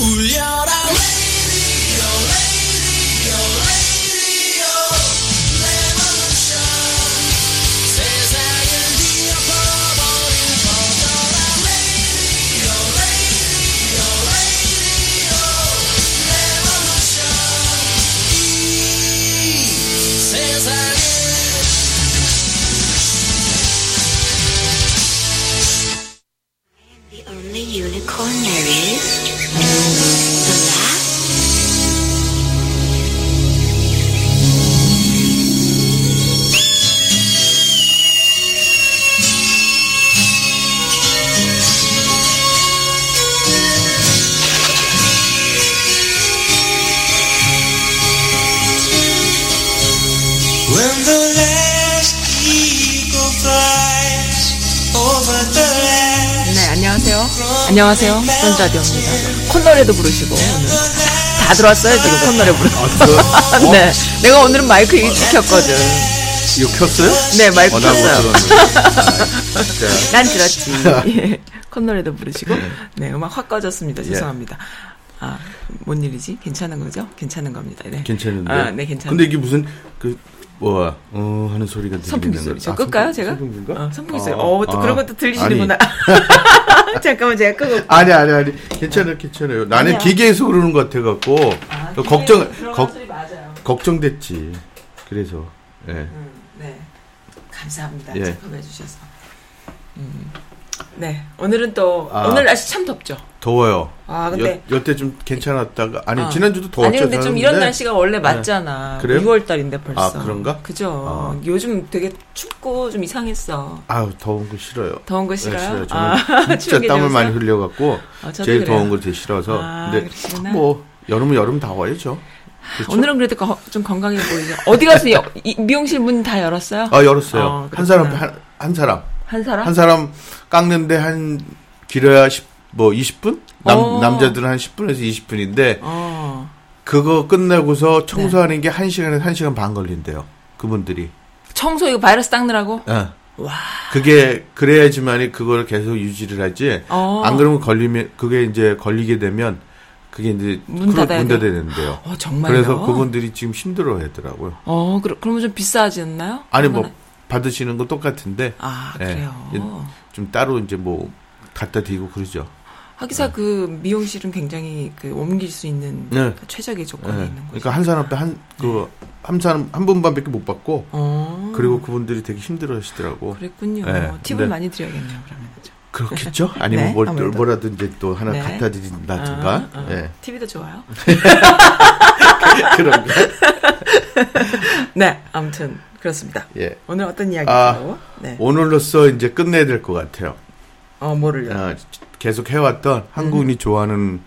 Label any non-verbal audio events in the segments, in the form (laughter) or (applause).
울 안녕하세요. 썬자디오입니다. 콧노래도 부르시고, 오늘. 다 들어왔어요, 지금 콧노래 부르고. (laughs) 네. 내가 오늘은 마이크 일찍 켰거든. 이거 켰어요? 네, 마이크 어, 나못 켰어요. 들었는데. (laughs) 난 들었지. 예. (laughs) 콧노래도 부르시고. 네, 음악 확 꺼졌습니다. 죄송합니다. 아, 뭔 일이지? 괜찮은 거죠? 괜찮은 겁니다. 네. 괜찮은데. 아, 네, 괜찮은데. 근데 이게 무슨 그 뭐야? 어 하는 소리가 들리는 선풍기 소리. 저 끌까요, 제가? 선풍기인가? 어, 선풍기 아, 소리. 어, 또 아, 그런 것도 들리시는구나. 아니, (laughs) 잠깐만, 제가 끄고. 아니 아니 아니 괜찮아요 괜찮아요. 나는 아니야. 기계에서 그러는 것 같아 갖고 아, 걱정 걱. 걱정됐지. 그래서 예. 음, 네. 감사합니다. 예. 체크해 주셔서. 음. 네. 오늘은 또 아. 오늘 날씨 참 덥죠. 더워요. 아, 근데 여, 여태 좀 괜찮았다가 아니 아. 지난주도 더웠죠. 아니 근데 좀 이런. 날씨가 원래 맞잖아. 그래요? 6월 달인데 벌써. 아, 그런가? 그죠. 아. 요즘 되게 춥고 좀 이상했어. 아우 더운 거 싫어요. 더운 거 네, 싫어요? 싫어요. 아, 저는 (laughs) 추운 진짜 게 땀을? 많이 흘려갖고 아, 제일 그래요. 더운 걸 되게 싫어서. 아, 근데 그러시구나. 뭐 여름은 여름 더워야죠. 그렇죠? 오늘은 그래도 거- 좀 건강해 보이죠. 어디 가서 여- 이- 미용실 문 다 열었어요? 아 열었어요. 어, 한 사람. 한, 한 사람 한 사람? 한 사람 깎는데 한 길어야 10, 뭐 20분? 남 어. 남자들은 한 10분에서 20분인데 어. 그거 끝내고서 청소하는 네. 게 1 시간에서 1시간 반 걸린대요. 그분들이. 청소 이거 바이러스 닦느라고? 예. 와. 그게 그래야지만이 그걸 계속 유지를 하지. 어. 안 그러면 걸리면 그게 이제 걸리게 되면 그게 이제 문 닫아야 된대요. 어, 정말요? 그래서 그분들이 지금 힘들어 하더라고요. 어, 그러, 그러면 좀 비싸지 않나요? 아니 뭐 받으시는 거 똑같은데 아, 예. 그래요. 좀 따로 이제 뭐 갖다 드리고 그러죠. 하기사 그 미용실은 굉장히 그 옮길 수 있는 네. 그 최적의 조건이 예. 있는 거죠. 그러니까 한 사람도 한그한 사람 한 분만밖에 못 받고 어. 그리고 그분들이 되게 힘들어하시더라고. 그랬군요. 네, 팁을 근데- 많이 드려야겠네요, 그러면. 그렇겠죠? 아니면 네, 뭘 아무래도. 뭐라도 이제 또 하나 네. 갖다 드린다든가. 아, 아. 예. TV도 좋아요. (laughs) 그런 거. (laughs) 네, 아무튼 그렇습니다. 예. 오늘 어떤 이야기죠? 아, 네. 오늘로써 이제 끝내야 될 것 같아요. 어, 뭐를요? 아, 계속 해왔던 한국인이 좋아하는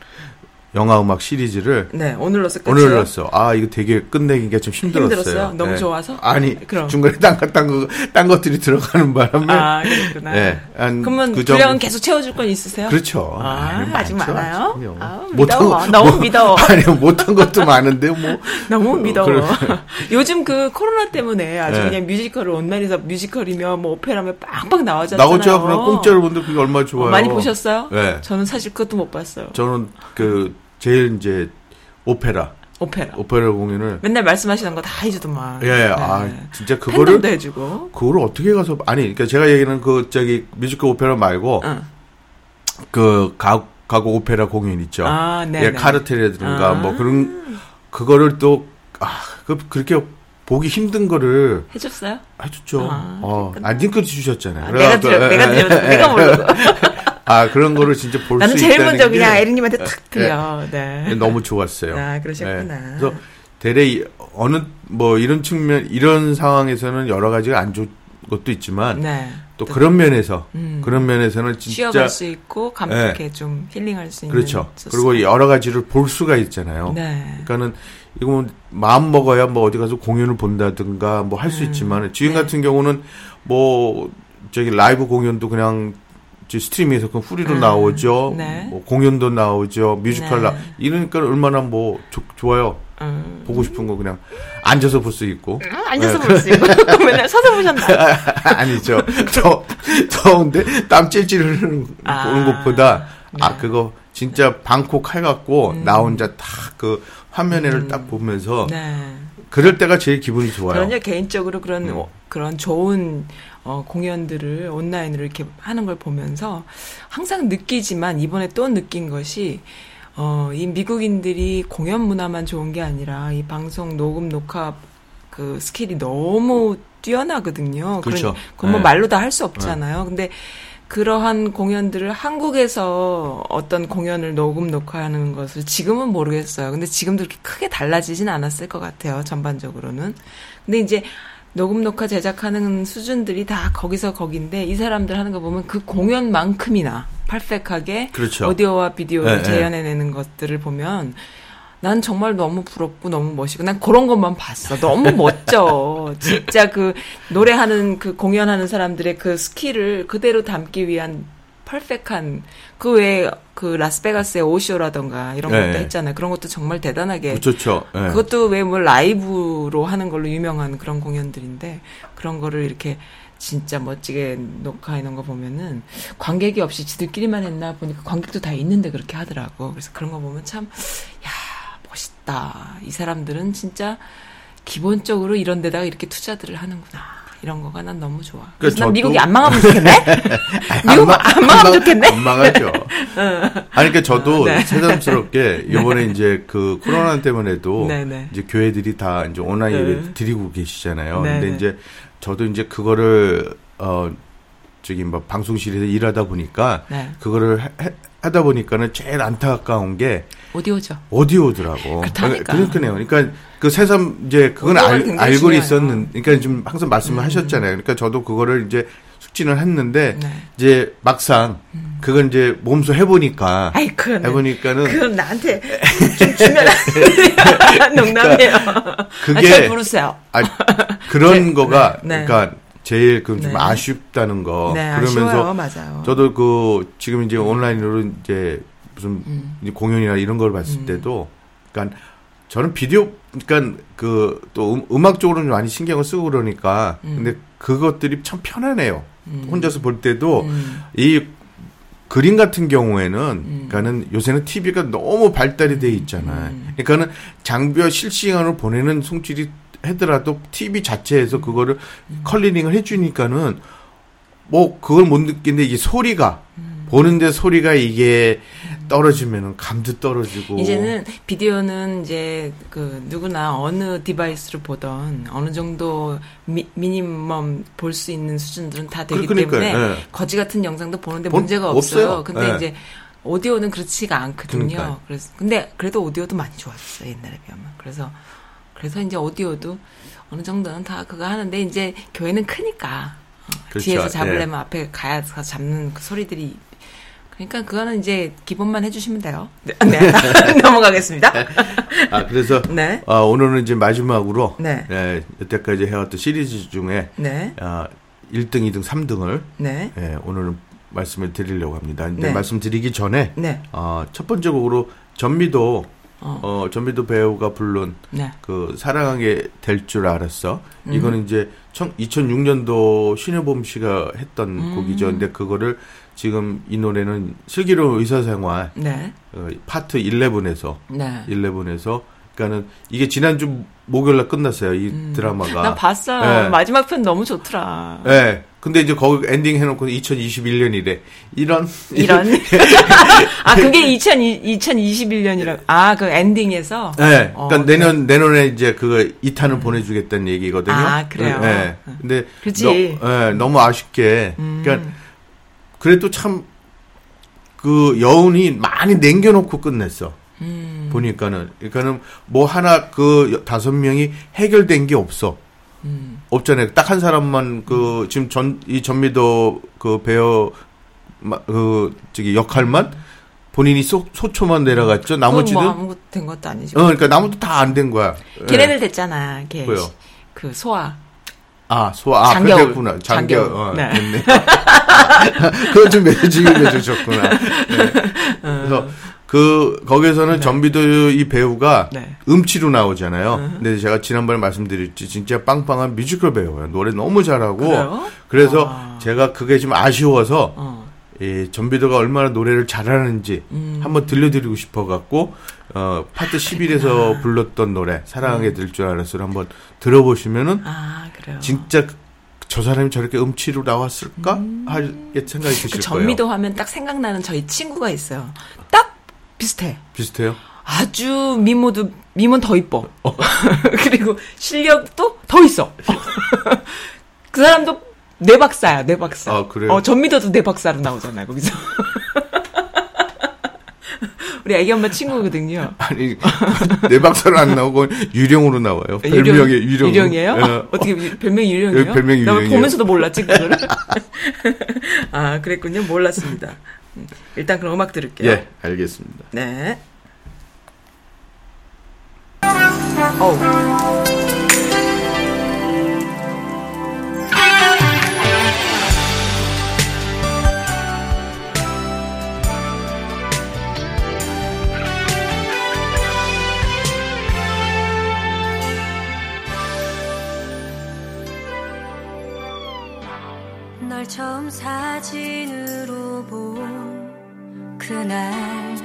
영화 음악 시리즈를 네, 오늘로서 끝이에요. 오늘로써 아 이거 되게 끝내기가 좀 힘들었어요. 힘들었어요? 너무 예. 좋아서? 아니 그럼. 중간에 딴거딴거딴 것들이 들어가는 바람에 아, 그렇구나. 예, 한 그러면 그 분량은 정도- 계속 채워줄 건 있으세요? 그렇죠. 아, 아이, 아직 많죠, 많아요? 아, 못한. 거- 너무 뭐- 믿어워. (laughs) 아니 못한 것도 많은데 뭐 (laughs) 너무 믿어. 그래. (laughs) 요즘 그 코로나 때문에 아주 네. 그냥 뮤지컬을 온라인에서 뮤지컬이며 뭐 오페라면 빵빵 나와잖아요. 나오죠. 그럼 공짜로 본데 그게 얼마나 좋아요. 어, 많이 보셨어요? 네. 저는 사실 그것도 못 봤어요. 저는 그 제일 이제 오페라 오페라. 오페라 공연을 맨날 말씀하시는 거 다 해주더만. 예, 네. 아 진짜 그거를 해주고. 그거를 어떻게 가서 아니 그러니까 제가 얘기하는 그 저기 뮤지컬 오페라 말고 응. 그 가, 가고 오페라 공연 있죠. 아, 네. 예, 네. 카르텔이라든가 아. 뭐 그런 그거를 또 아, 그 그렇게 보기 힘든 거를 해줬어요? 해줬죠. 아, 어. 안 딩크 주셨잖아요. 아, 내가 들어, 예, 내가 예, 들어, 예, 내가 모르고. (laughs) 아 그런 거를 진짜 볼수 나는 있다는 제일 먼저 게 그냥 에리님한테 탁 들려. 예, 네. 너무 좋았어요. 아, 그러셨구나. 예. 그래서 대래 이- 어느 뭐 이런 측면 이런 상황에서는 여러 가지가 안 좋은 것도 있지만 네. 또 그런 면에서 음. 그런 면에서는 진짜 쉬어갈 수 있고 감렇게 좀 힐링할 수 있는. 그렇죠. 소스. 그리고 여러 가지를 볼 수가 있잖아요. 네. 그러니까는 이거 뭐 마음 먹어야 뭐 어디 가서 공연을 본다든가 뭐 할수 있지만 지금 네. 같은 경우는 뭐 저기 라이브 공연도 그냥 저 스트리밍에서 그 후리로 음, 나오죠. 네. 뭐 공연도 나오죠. 뮤지컬 네. 나 이러니까 얼마나 뭐 좋- 좋아요. 음. 보고 싶은 거 그냥 앉아서 볼 수 있고. 아, 앉아서 볼수 있고. (laughs) 맨날 서서 보셨나요? 아니죠. 더 더운데 땀 찔찔 흐르는 아. 보는 것보다 아 네. 그거 진짜 방콕 해갖고 나 혼자 딱 그 화면을 딱 보면서 음. 네. 그럴 때가 제일 기분이 좋아요. 그러냐 개인적으로 그런 음. 어, 그런 좋은 어, 공연들을 온라인으로 이렇게 하는 걸 보면서 항상 느끼지만 이번에 또 느낀 것이 어, 이 미국인들이 공연 문화만 좋은 게 아니라 이 방송 녹음 녹화 그 스킬이 너무 뛰어나거든요. 그렇죠. 그건 뭐 네. 말로 다 할 수 없잖아요. 근데 그러한 공연들을 한국에서 어떤 공연을 녹음 녹화하는 것을 지금은 모르겠어요. 근데 지금도 그렇게 크게 달라지진 않았을 것 같아요. 전반적으로는. 근데 이제 녹음 녹화 제작하는 수준들이 다 거기서 거긴데 이 사람들 하는 거 보면 그 공연만큼이나 퍼펙하게 그렇죠. 오디오와 비디오를 네, 재현해내는 것들을 보면 난 정말 너무 부럽고 너무 멋있고 난 그런 것만 봤어. 너무 멋져. (laughs) 진짜 그 노래하는 그 공연하는 사람들의 그 스킬을 그대로 담기 위한 퍼펙한 그 외에 그 라스베가스의 오쇼라던가 이런 네. 것도 했잖아요. 그런 것도 정말 대단하게 좋죠. 예. 그것도 왜 뭐 라이브로 하는 걸로 유명한 그런 공연들인데 그런 거를 이렇게 진짜 멋지게 녹화해 놓은 거 보면은 관객이 없이 지들끼리만 했나 보니까 관객도 다 있는데 그렇게 하더라고. 그래서 그런 거 보면 참, 야, 멋있다. 이 사람들은 진짜 기본적으로 이런 데다가 이렇게 투자들을 하는구나. 이런 거가 난 너무 좋아. 그래서 저도- 난 미국이 안 망하면 좋겠네? (laughs) (laughs) 미국 안 망하면 좋겠네? 안 망하죠. (laughs) 아니, 그러니까 저도 네. 새삼스럽게 이번에 이제 그 코로나 때문에도 네, 네. 이제 교회들이 다 이제 온라인 네. 예배 드리고 계시잖아요. 네, 근데 네. 이제 저도 이제 그거를 어 저기 뭐 방송실에서 일하다 보니까 네. 그거를 해- 해- 하다 보니까는 제일 안타까운 게 오디오죠. 오디오더라고. 그렇다니까. 그러니까요. 그러니까 그 새삼 이제 그건 알, 알고. 음. 있었는. 그러니까 지금 항상 말씀을 하셨잖아요. 그러니까 저도 그거를 이제 숙지는 했는데 네. 이제 막상 그건 이제 몸소 해보니까 아이, 그건, 해보니까는 그건 나한테 (laughs) 좀 주면 안 돼. 농담이에요. 그게- 아, 잘 부르세요. 아, 그런 (laughs) 네, 거가 네, 네. 그러니까 제일 그좀 네. 아쉽다는 거 네, 그러면서 아쉬워요. 맞아요. 저도 그 지금 이제 온라인으로 이제 무슨 음. 이제 공연이나 이런 걸 봤을 때도 그러니까 저는 비디오 그러니까 그 또 음악 쪽으로는 많이 신경을 쓰고 그러니까 근데 그것들이 참 편하네요. 혼자서 볼 때도 음. 이 그림 같은 경우에는 그러니까는 요새는 TV가 너무 발달이 돼 있잖아요. 음. 그러니까는 장비와 실시간으로 보내는 손실이 하더라도 TV 자체에서 그거를 음. scaling을 해주니까는 뭐 그걸 못 느끼는데 이게 소리가 음. 보는데 소리가 이게 떨어지면은 감도 떨어지고 이제는 비디오는 이제 그 누구나 어느 디바이스로 보던 어느 정도 미, minimum 볼 수 있는 수준들은 다 되기 그러니까요. 때문에 예. 거지 같은 영상도 보는데 본- 문제가 없어요. 없어요. 근데 예. 이제 오디오는 그렇지가 않거든요. 그러니까요. 그래서 근데 그래도 오디오도 많이 좋아졌어요 옛날에 비하면. 그래서 그래서 이제 오디오도 어느 정도는 다 그거 하는데 이제 교회는 크니까 어, 그렇죠. 뒤에서 잡으려면 예. 앞에 가야 서 잡는 그 소리들이 그러니까 그거는 이제 기본만 해주시면 돼요. 네, (laughs) 네. (laughs) 넘어가겠습니다. (laughs) 아 그래서 네. 아, 오늘은 이제 마지막으로 네. 예, 여태까지 해왔던 시리즈 중에 네, 아, 1등, 2등, 3등을 네, 예, 오늘은 말씀을 드리려고 합니다. 근데 네. 말씀드리기 전에 네, 어, 첫 번째 곡으로 전미도 어. 어, 전미도 배우가 부른 네. 그 사랑하게 될 줄 알았어. 음. 이거는 이제 2006년도 신혜범 씨가 했던 음. 곡이죠. 근데 그거를 지금 이 노래는 슬기로운 의사생활 네, 어, 파트 11에서 네. 11에서 그러니까는 이게 지난주 목요일 날 끝났어요. 이 드라마가. 나 봤어요. 네. 마지막 편 너무 좋더라. 예. 근데 이제 거기 엔딩 해놓고 2021년이래. 이런. 이런. (laughs) 아, 그게 2000, 2021년이라. 아, 그 엔딩에서? 예. 어, 그러니까 내년, 내년에 이제 그 2탄을 보내주겠다는 얘기거든요. 아, 그래요? 예. 근데. 그치. 너, 예, 너무 아쉽게. 음. 그러니까 그래도 참 그 여운이 많이 남겨놓고 끝냈어. 음. 보니까는. 그러니까는 뭐 하나 그 여- 다섯 명이 해결된 게 없어. 음. 없잖아요. 딱 한 사람만 그 지금 전 이 전미도 그 배우 마- 그 저기 역할만 본인이 소, 소초만 내려갔죠. 그건 나머지는 뭐어 아무것도 된 것도 아니죠. 그러니까 나머지 다안 된 거야. 예. 걔네들 됐잖아. 걔. 뭐요? 그 소아. 아 소아 아. 그랬구나. 장겨. 어, 네. 됐네. (laughs) 그걸 좀 매주기해 주셨구나. 네. (laughs) 그래서 그 거기서는 전비도 이 배우가 네. 음치로 나오잖아요. 근데 제가 지난번에 말씀드렸지 진짜 빵빵한 뮤지컬 배우예요. 노래 너무 잘하고 그래요? 그래서 아. 제가 그게 좀 아쉬워서 어. 이 전비도가 얼마나 노래를 잘하는지 음. 한번 들려드리고 싶어 갖고 어 파트 11에서 불렀던 노래 사랑하게 될 줄 알았어를 한번 들어보시면은 아, 그래요. 진짜 저 사람이 저렇게 음치로 나왔을까 할 생각이 드실 그 거예요. 전미도 하면 딱 생각나는 저희 친구가 있어요. 딱 비슷해. 비슷해요? 아주 미모도 미모는 더 이뻐. (laughs) 그리고 실력도 더 있어. (laughs) 그 사람도 네 박사야, 네 박사. 아, 그래요? 어, 전미도도 네 박사로 나오잖아요, 거기서. (laughs) 우리 애기 엄마 친구거든요. 아니 내 박사는 안 나오고 유령으로 나와요. 유령- 별명이 유령. 유령이에요? 어, 어떻게 유- 별명이 유령이에요? 예, 별명이 나 유령이에요. 보면서도 몰랐지 그거를. 아 그랬군요. 몰랐습니다. 음, 일단 그럼 음악 들을게요. 예, 알겠습니다. 네. 어우. 널 처음 사진으로 본 그날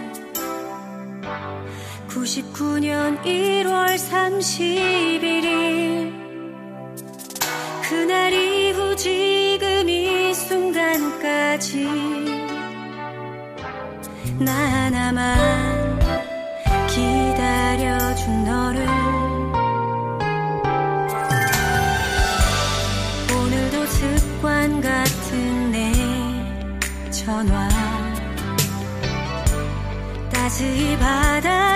99년 1월 31일 그날 이후 지금 이 순간까지 나 하나만 기다려준 너를 오늘도 습관 같은 내 전화 따스히 받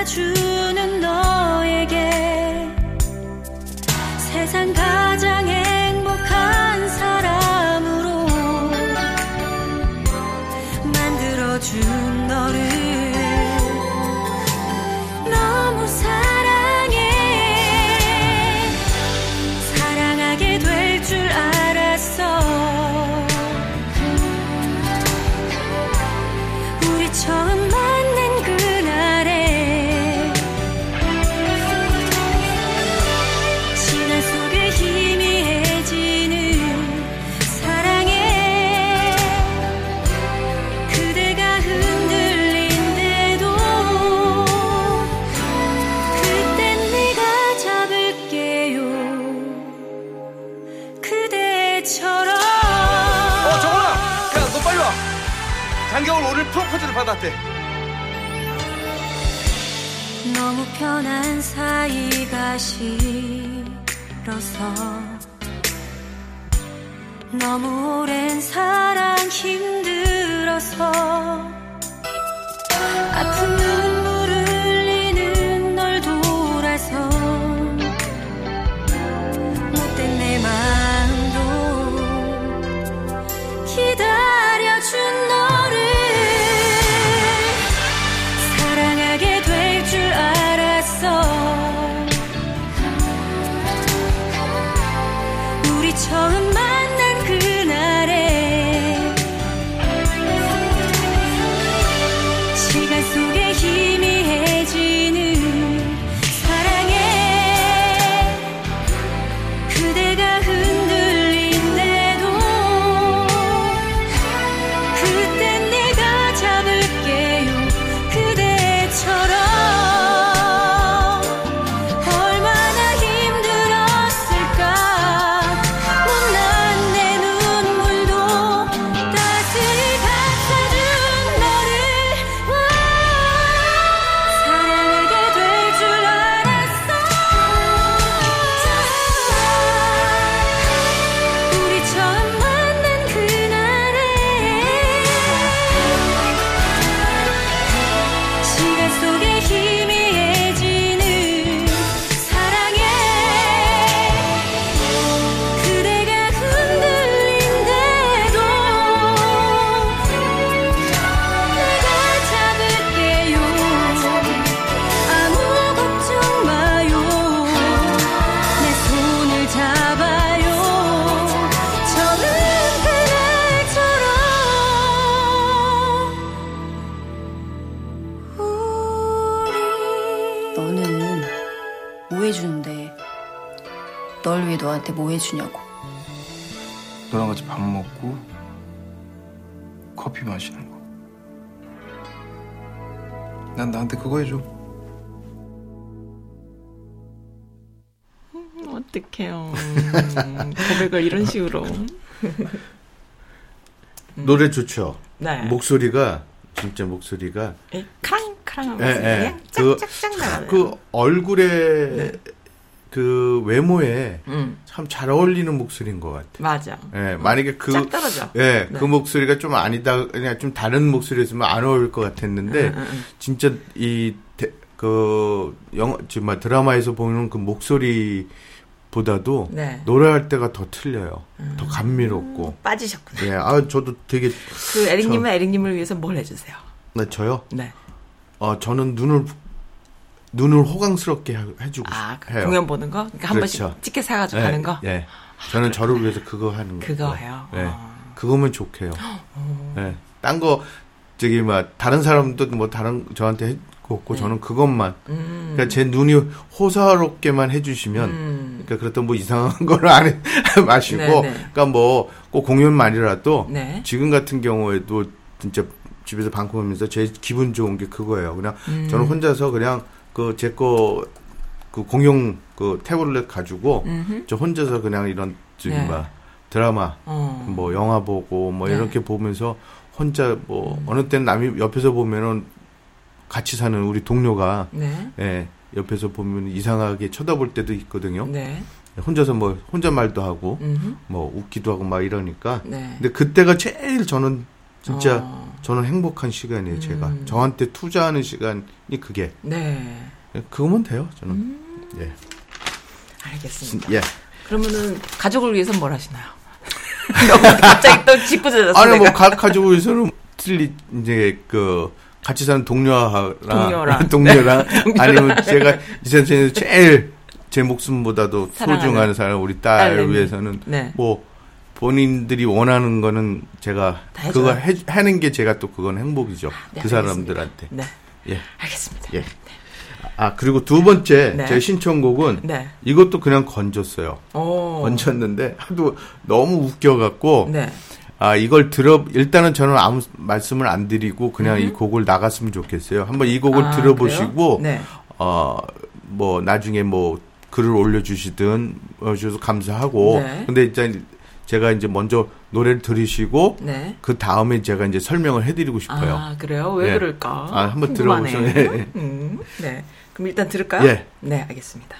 받았대. 너무 편한 사이가 싫어서 너무 오랜 사랑 힘들어서 널 위해 너한테 뭐 해주냐고 너랑 같이 밥 먹고, 커피 마시는 거. 난 나한테 그거 해줘. 어떡해요. 고백을 이런 식으로. 노래 좋죠. 네. 목소리가 진짜 목소리가 예, 크랑크랑 예, 하면서 예. 그. 그 얼굴에 그 외모에 음, 참잘 어울리는 목소리인 것 같아. 맞아. 예, 만약에 그. 예, 네. 그 목소리가 좀 아니다, 그냥 좀 다른 목소리였으면 안 어울릴 것 같았는데, 음, 음, 음. 진짜 이, 대- 그, 영화, 막 드라마에서 보는 그 목소리 보다도 네. 음. 노래할 때가 더 틀려요. 더 감미롭고. 빠지셨구나. 예, 아, 저도 되게, 그 에릭님은 에릭님을 위해서 뭘 해주세요? 네, 저요? 네. 어, 저는 눈을, 눈을 호강스럽게 하- 해주고 아, 그 해요. 공연 보는 거? 그러니까 한 그렇죠. 번씩 티켓 사가지고 예, 가는 거? 예. 저는 저를 위해서 그거 하는 거. 그거예요? 예. 어. 그거면 좋게요. 예. 딴 거, 저기, 막, 다른 사람도 뭐 다른, 저한테 해고 없고, 네. 저는 그것만. 음. 그러니까 제 눈이 호사롭게만 해주시면, 음. 그러니까 그렇다고 뭐 이상한 (laughs) 거를 안 해, 마시고, 네, 네. 그러니까 뭐, 꼭 공연만이라도, 네. 지금 같은 경우에도 진짜 집에서 방콕하면서 제일 기분 좋은 게 그거예요. 그냥 음. 저는 혼자서 그냥 그 제 거 그 공용 그 태블릿 가지고 음흠. 저 혼자서 그냥 이런 저기 네. 막 드라마 어. 뭐 영화 보고 뭐 네. 음. 이렇게 보면서 혼자 뭐 어느 때는 남이 옆에서 보면은 같이 사는 우리 동료가 네. 예 옆에서 보면 이상하게 쳐다볼 때도 있거든요. 네. 혼자서 뭐 혼잣말도 하고 음흠. 뭐 웃기도 하고 막 이러니까 네. 근데 그때가 제일 저는 진짜 어. 저는 행복한 시간이에요, 제가. 음. 저한테 투자하는 시간이 그게. 네. 그거면 돼요, 저는. 음. 예. 알겠습니다. 예. 그러면은 가족을 위해서 뭘 하시나요? (laughs) 너무 갑자기 또 짓궂어졌어. 아니, 뭐. 가, 가지고 있어는 틀리, 이제, 그, 같이 사는 동료랑. (laughs) 동료랑. 동료랑. 동료랑. 아니면 제가 이 세상에서 제일 제 목숨보다도 사랑하는. 소중한 사람, 우리 딸 딸내미. 위해서는. 네. 뭐, 본인들이 원하는 거는 제가 다 그거. 해, 하는 게 제가 또 그건 행복이죠. 네, 그. 사람들한테. 네. 예. 알겠습니다. 예. 아, 그리고 두 번째, 네. 제 신청곡은 네. 이것도 그냥 건졌어요. 오. 건졌는데 하도 너무 웃겨갖고 네. 아 이걸 들어 일단은 저는 아무 말씀을 안 드리고 그냥 이 곡을 나갔으면 좋겠어요. 한번 이 곡을 아, 들어보시고? 네. 어뭐 나중에 뭐 글을 올려주시든 어, 주셔서 감사하고 네. 근데 이제 제가 이제 먼저 노래를 들으시고 네. 그 다음에 제가 이제 설명을 해드리고 싶어요. 아, 그래요? 왜 예. 그럴까? 아, 한번. 들어보세요. 예. 음, 네. 그럼 일단 들을까요? 예. 네, 알겠습니다.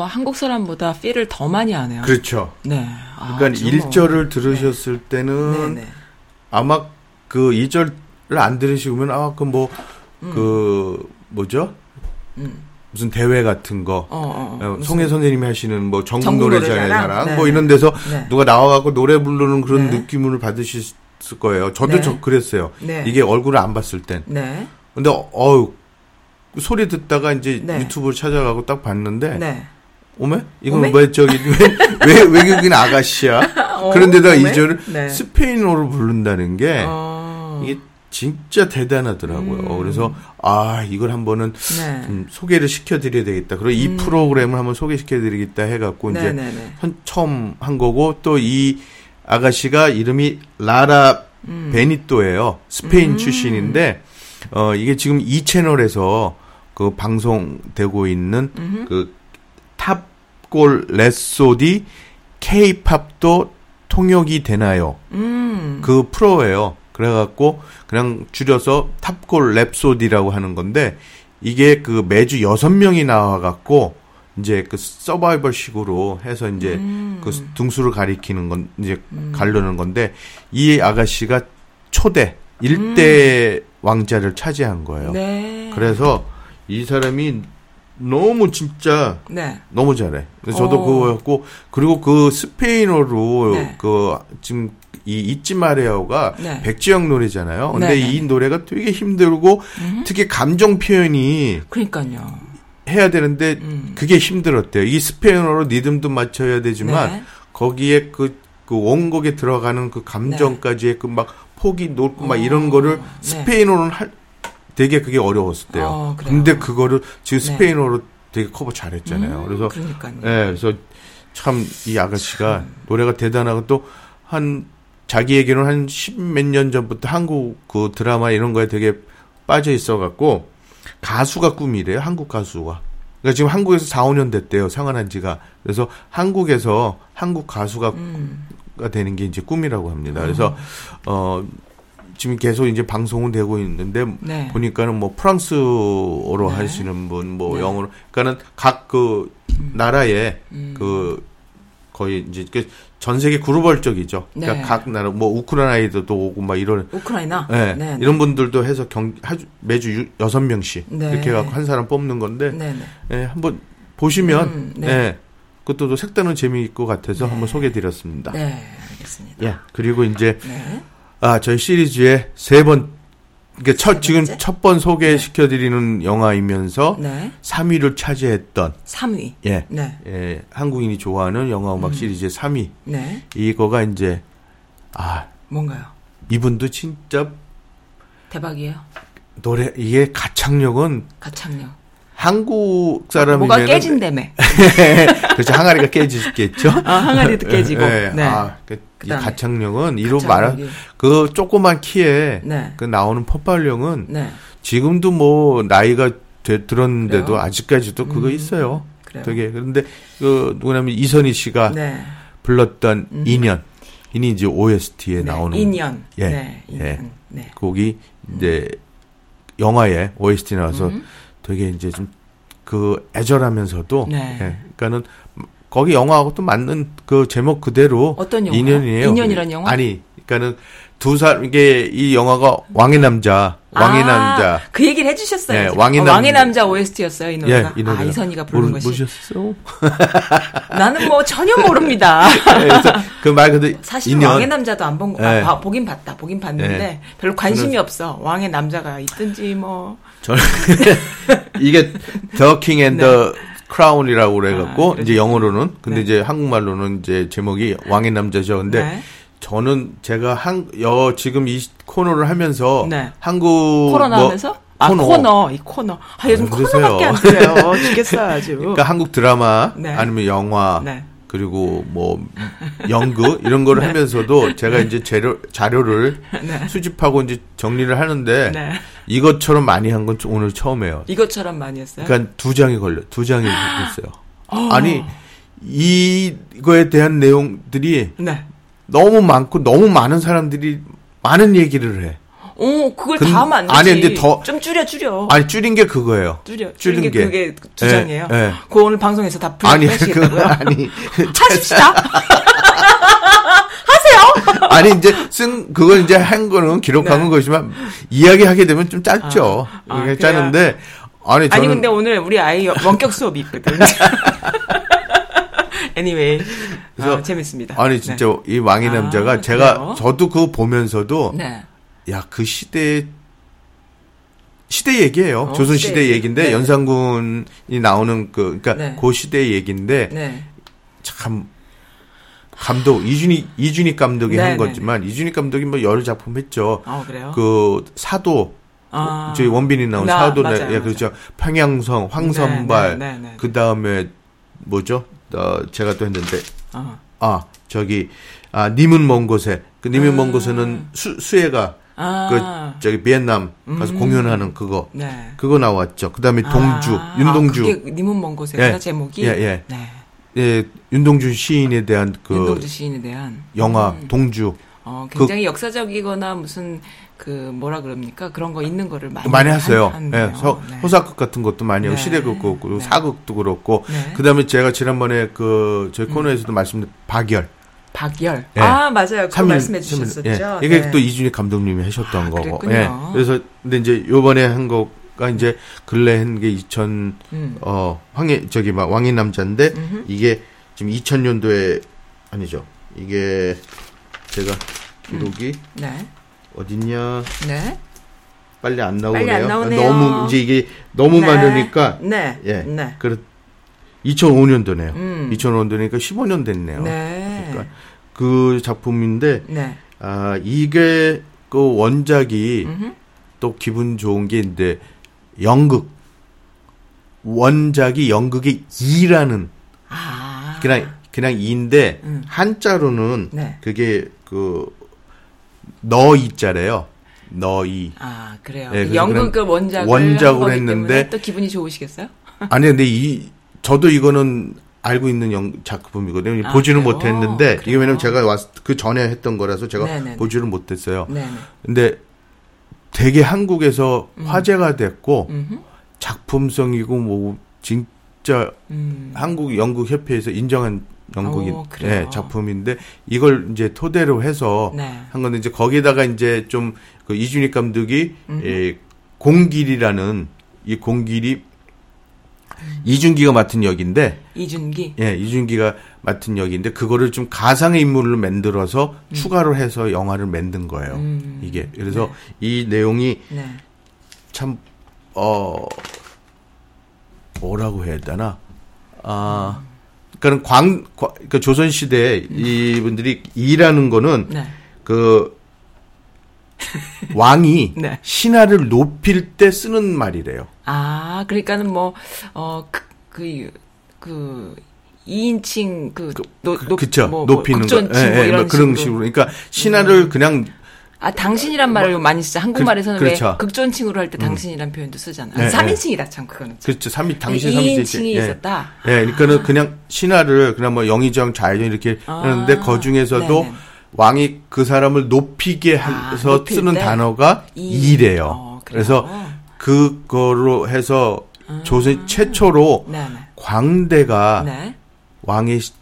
뭐 한국 사람보다 필을 더 많이 하네요. 그렇죠. 네. 아, 그러니까 좀 뭐- 1절을 들으셨을 때는 네, 네. 아마 그 2절을 안 들으시면 아마 그뭐그 뭐죠? 무슨 대회 같은 거 어, 어, 어. 어, 송혜 선생님이 하시는 뭐 전국 노래자의? 사랑 네, 뭐 네. 이런 데서 네. 누가 나와갖고 노래 부르는 그런 네. 느낌을 받으셨을 거예요. 저도 네. 저 그랬어요. 네. 이게 얼굴을 안 봤을 땐. 네. 근데 어우 소리 듣다가 이제 네. 유튜브를 찾아가고 딱 봤는데 네. 오메? 이건 오메? 왜 저기 왜, 왜 외국인 아가씨야? (laughs) 어, 그런데다 오메? 이 절을 네. 스페인어로 부른다는 게 어. 이게 진짜 대단하더라고요. 음. 그래서 아 이걸 한번은 네. 좀 소개를 시켜드려야 되겠다. 그리고 이 프로그램을 한번 소개시켜드리겠다 해갖고 이제 음. 네네네. 현- 처음 한 거고 또 이 아가씨가 이름이 라라 음. 베니또예요. 스페인 출신인데 어 이게 지금 이 채널에서 그 방송되고 있는 그 탑골 레소디 K-팝도 통역이 되나요? 음. 그 프로예요. 그래갖고 그냥 줄여서 탑골 랩소디라고 하는 건데 이게 그 매주 여섯 명이 나와갖고 이제 그 서바이벌식으로 해서 이제 음. 그 등수를 가리키는 건 이제 가르는 건데 이 아가씨가 초대 일대 왕자를 차지한 거예요. 음. 네. 그래서 이 사람이 너무 진짜 네. 너무 잘해. 저도 오. 그거였고 그리고 그 스페인어로 네. 그 지금 이 잊지 마레오가 네. 백지영 노래잖아요. 근데 네, 네, 이 노래가 되게 힘들고 특히 감정 표현이 그러니까요. 해야 되는데 음. 그게 힘들었대요. 이 스페인어로 리듬도 맞춰야 되지만 네. 거기에 그, 그 원곡에 들어가는 그 감정까지의 그 막 폭이 높고 막 어, 이런 거를 네. 스페인어로는 할 되게 그게 어려웠었대요. 어, 그래요? 근데 그거를 지금 네. 스페인어로 되게 커버 잘했잖아요. 음, 그래서 그러니까요. 예, 그래서 참 이 아가씨가 노래가 대단하고 또 한 자기 얘기는 한 십 몇 년 전부터 한국 그 드라마 이런 거에 되게 빠져 있어 갖고 가수가 꿈이래요. 한국 가수가. 그러니까 지금 한국에서 4, 5년 됐대요. 상환한 지가. 그래서 한국에서 한국 가수가 음. 가 되는 게 이제 꿈이라고 합니다. 그래서 어 지금 계속 이제 방송은 되고 있는데 네. 보니까는 뭐 프랑스어로 네. 하시는 분, 뭐 네. 영어로, 그러니까는 각 그 나라에 음. 그 거의 이제 그전 세계 글로벌적이죠. 그러니까 네. 각 나라 뭐 우크라이나도 오고 막 이런 우크라이나. 예, 네. 이런 분들도 해서 경 매주 유- 여섯 명씩 네. 이렇게 해갖고 한 사람 뽑는 건데 네, 네. 예, 한번 보시면 음, 네. 예, 그것도 또 색다른 재미있을 것 같아서 한번 소개드렸습니다. 네, 알겠습니다. 예, 그리고 이제 네. 아 저희 시리즈의 세 번, 그러니까 첫 지금? 첫 번 소개시켜드리는 영화이면서 네. 3위를 차지했던 3위. 예, 네. 예, 한국인이 좋아하는 영화 음악 시리즈의 3위 네. 이거가 이제 아 뭔가요? 이분도 진짜 대박이에요. 노래 이게 가창력은 가창력. 한국 사람이면 뭐가 깨진다며. (laughs) 그렇죠 항아리가 깨지겠죠. 아, 항아리도 깨지고. (laughs) 예, 네. 아, 그, 이 그다음에. 가창력은 이로. 말한 그 조그만 키에 네. 그 나오는 폭발력은 네. 지금도 뭐 나이가 되- 들었는데도 그래요? 아직까지도 그거 음, 있어요. 그래요. 되게 그런데 그 누구냐면 이선희 씨가 네. 불렀던 인연 이니 이제 OST에 네. 나오는 2년. 예, 네. 예. 2년. 네. 곡이 이제 영화에 OST 나와서 음. 되게 이제 좀 그 애절하면서도 네. 예, 그러니까는 거기 영화하고 또 맞는 그 제목 그대로 어떤 영화요? 인연이에요. 인연이란 영화? 아니, 그러니까는 두살 이게 이 영화가 왕의 남자, 왕의 아, 남자. 그 얘기를 해주셨어요. 네. 왕의 어, 남- 왕의 남자 OST였어요, 이 노래가. 예, 이. 아, 이선희가 부른 것이. 모르셨어요? (laughs) (laughs) 나는 뭐 전혀 모릅니다. 그래서 그말 그대로 사실 인연. 왕의 남자도 안 본 거, 네. 아, 봐- 보긴 봤다, 보긴 봤는데 네. 별로 관심이 저는- 없어. 왕의 남자가 있든지 뭐. 저는 (laughs) 이게 The King Crown이라고 그래갖고 네. 아, 이제 영어로는 근데 네. 이제 한국말로는 이제 제목이 왕의 남자죠. 근데 네. 저는 제가 한 여 지금 이 코너를 하면서 네. 한국 코로나 뭐 하면서? 아, 코너. 코너. 이 코너. 아, 요즘 아. 코너밖에 안 들려요. 죽겠어요, 아주. 그러니까 한국 드라마 네. 아니면 영화 네. 그리고 뭐 연극 이런 거를 하면서도 제가 이제 재료, 자료를 네. 수집하고 이제 정리를 하는데 네. 이것처럼 많이 한 건 오늘 처음이에요. 이것처럼 많이 했어요. 그러니까 두 장이 걸려 두 장이 있어요. 아니 이거에 대한 내용들이 네. 너무 많고 너무 많은 사람들이 많은 얘기를 해. 오, 그걸 근- 다 하면 안 되지. 아니, 근데 더- 좀 줄여, 줄여. 아니 줄인 게 그거예요. 줄여. 줄인 줄인 게 게. 그게 두 예, 장이에요. 예. 그거 오늘 방송에서 다 풀, 아니 그 빼시겠다고요? (laughs) 아니 (laughs) 하십시다. (laughs) 아니 이제 쓴 그걸 이제 한 거는 기록한 네. 것이지만 이야기하게 되면 좀 짧죠. 아, 아? 짜는데 아니 저는 아니 근데 오늘 우리 아이 원격 수업이 있거든. anyway, 그래서 아, 재밌습니다. 아니 진짜 이 왕의 아, 남자가 제가 그래요? 저도 그거 보면서도 네. 야 그 시대 시대 얘기예요. 어, 조선 시대 시대 얘기. 얘기인데 네. 연산군이 나오는 그 그러니까 네. 그 시대 얘기인데 네. 참 감독 이준희 이준희 감독이 네, 한 네, 거지만 이준희 감독이 뭐 여러 작품 했죠. 어 그래요? 그 사도 아. 저희 원빈이 나온 나- 사도 맞아요, 네, 예, 맞아요. 그렇죠. 평양성, 황선발, 네, 네, 네, 네. 그 다음에 뭐죠? 어, 제가 또 했는데 어. 아 저기 아 님은 먼 곳에 그 님은 먼 곳에는 수, 수혜가 아. 그 저기 비엔남 가서 공연하는 그거 네. 그거 나왔죠. 그 다음에 동주 아, 윤동주 아, 그게 님은 먼 곳에구나 예. 제목이. 예, 예. 네. 예 윤동주 시인에 대한 그 윤동주 시인에 대한 영화 음. 동주 어, 굉장히 역사적이거나 무슨 그 뭐라 그럽니까 그런 거 있는 거를 많이 많이. 한- 예. 서, 네. 호사극 같은 것도 많이 하고 네. 시대극도 그렇고 네. 사극도 그렇고 네. 그다음에 제가 지난번에 그 저희 코너에서도 말씀드린 박열 박열. 예. 아 맞아요. 삼일- 말씀해 주셨었죠. 예. 이게 네. 또 이준희 감독님이 하셨던 아, 거고. 그랬군요. 예. 그래서 근데 이제 요번에 한 거가 이제 근래 한 게 2000, 음. 어, 황해, 저기 막 왕의 남자인데 이게 지금 2000년도에 아니죠. 이게 제가 기록이 네. 어딨냐. 네. 빨리 안 나오네요. 빨리 안 나오네요. 너무 이제 이게 너무 네. 많으니까 네. 예. 네. 그렇 2005년도네요. 음. 2005년도니까 15년 됐네요. 네. 그러니까 그 작품인데 네. 아, 이게 그 원작이 음흠. 또 기분 좋은 게 이제 연극 원작이 연극의 이라는 아. 그냥 그냥 이인데 음. 한자로는 네. 그게 그 너 이자래요. 너이. 아 그래요. 예, 그 그래서 연극 그냥 그 원작을 거기 했는데 또 기분이 좋으시겠어요? 아니 근데 이 저도 이거는 알고 있는 영, 작품이거든요. 아, 보지는 그래요? 못했는데 이게 그래요? 왜냐면 제가 왔, 그 전에 했던 거라서 제가 네네네. 보지를 못했어요. 네네. 근데 되게 한국에서 화제가 됐고 음흠. 작품성이고 뭐 진짜 음. 한국 연극 협회에서 인정한 연극인 오? 예, 작품인데 이걸 이제 토대로 해서 네. 한 건데 이제 거기다가 이제 좀 그 이준익 감독이 음흠. 예, 공길이라는 이 공길이 이준기가 맡은 역인데 이준기. 예, 이준기가 맡은 역인데 그거를 좀 가상의 인물로 만들어서 추가로 해서 영화를 만든 거예요. 음. 이게 그래서 이 내용이 네. 참, 어, 뭐라고 해야 되나? 아, 그러니까 광, 과- 그러니까 조선 시대에 이분들이 일하는 거는 네. 그 왕이 (laughs) 네. 신하를 높일 때 쓰는 말이래요. 아, 그러니까는 뭐, 어, 그, 그, 그, 2인칭, 그, 노, 그, 높, 그쵸. 뭐, 뭐 높이는 거. 극존칭 뭐 예, 예, 이런 뭐 그런 식으로. 식으로. 그러니까 신하를 그냥 아, 당신이란 말을 많이 쓰죠. 한국말에서는 그- 그렇죠. 왜 극존칭으로 할 때 당신이란 표현도 쓰잖아. 네, 아, 3인칭이다, 참, 그거는. 그렇죠. 삼이 당신 2인칭이 삼이 있었다. 예, 그러니까는 그냥 신하를 그냥 뭐 영의정, 좌의정 이렇게 아, 하는데 그 중에서도 네네. 왕이 그 사람을 높이게 아, 해서 높일 쓰는 때? 단어가 이. 이래요. 어? 그래서 그거로 해서 조선 최초로 네네. 광대가 네. 왕의 시-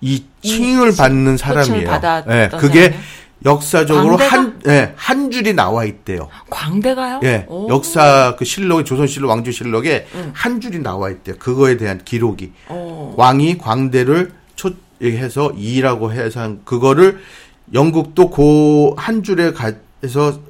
이이 칭을 받는 호칭을 사람이에요. 예, 그게 사람이에요? 역사적으로 광대가? 한, 예, 한 줄이 나와 있대요. 광대가요? 예, 오. 역사 그 실록에 조선 실록 왕조 실록에 음. 한 줄이 나와 있대요. 그거에 대한 기록이 오. 왕이 광대를 초 해서 이라고 해서 한 그거를 영국도 그한 줄에 가해서 만들어져요?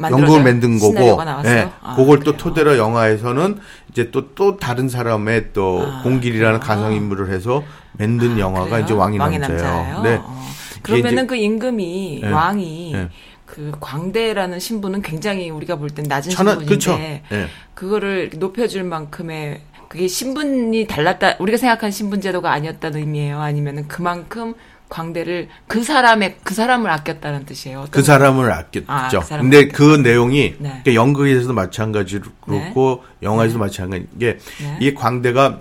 연극을 만든 거고? 예, 아, 그걸 또 그래요? 토대로 영화에서는 이제 또또 다른 사람의 또 아, 공길이라는? 가상 인물을 해서 만든 영화가 그래요? 이제 왕이, 왕의 남자예요. 남자예요? 네. 어. 그러면은 그 임금이 예. 왕이 예. 그 광대라는 신분은 굉장히 우리가 볼 땐 낮은 천하- 신분인데. 예. 그거를 높여줄 만큼의 그게 신분이 달랐다 우리가 생각하는 신분 제도가 아니었다는 의미예요. 아니면은 그만큼 광대를 그 사람의 그 사람을 아꼈다는 뜻이에요. 그 사람을 아꼈죠. 아, 그 사람을 근데 아꼈다. 그 내용이 네. 그러니까 연극에서도 마찬가지로 그렇고 영화에서도 마찬가지인 게 네. 이 광대가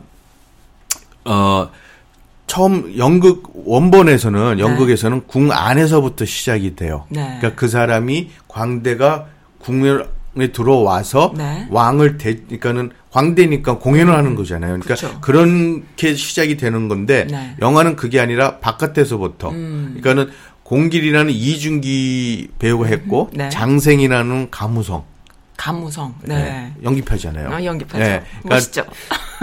어 처음 연극 원본에서는 연극에서는 궁 안에서부터 시작이 돼요. 네. 그러니까 그 사람이 광대가 궁에 들어와서 네. 왕을 대 그러니까는 광대니까 공연을 하는 거잖아요. 그러니까 그쵸. 그렇게 시작이 되는 건데 네. 영화는 그게 아니라 바깥에서부터 음. 그러니까는 공길이라는 이준기 배우가 했고 네. 장생이라는 가무성 가무성. 네. 네, 연기파잖아요. 아, 연기파죠. 네, 그러니까 멋있죠.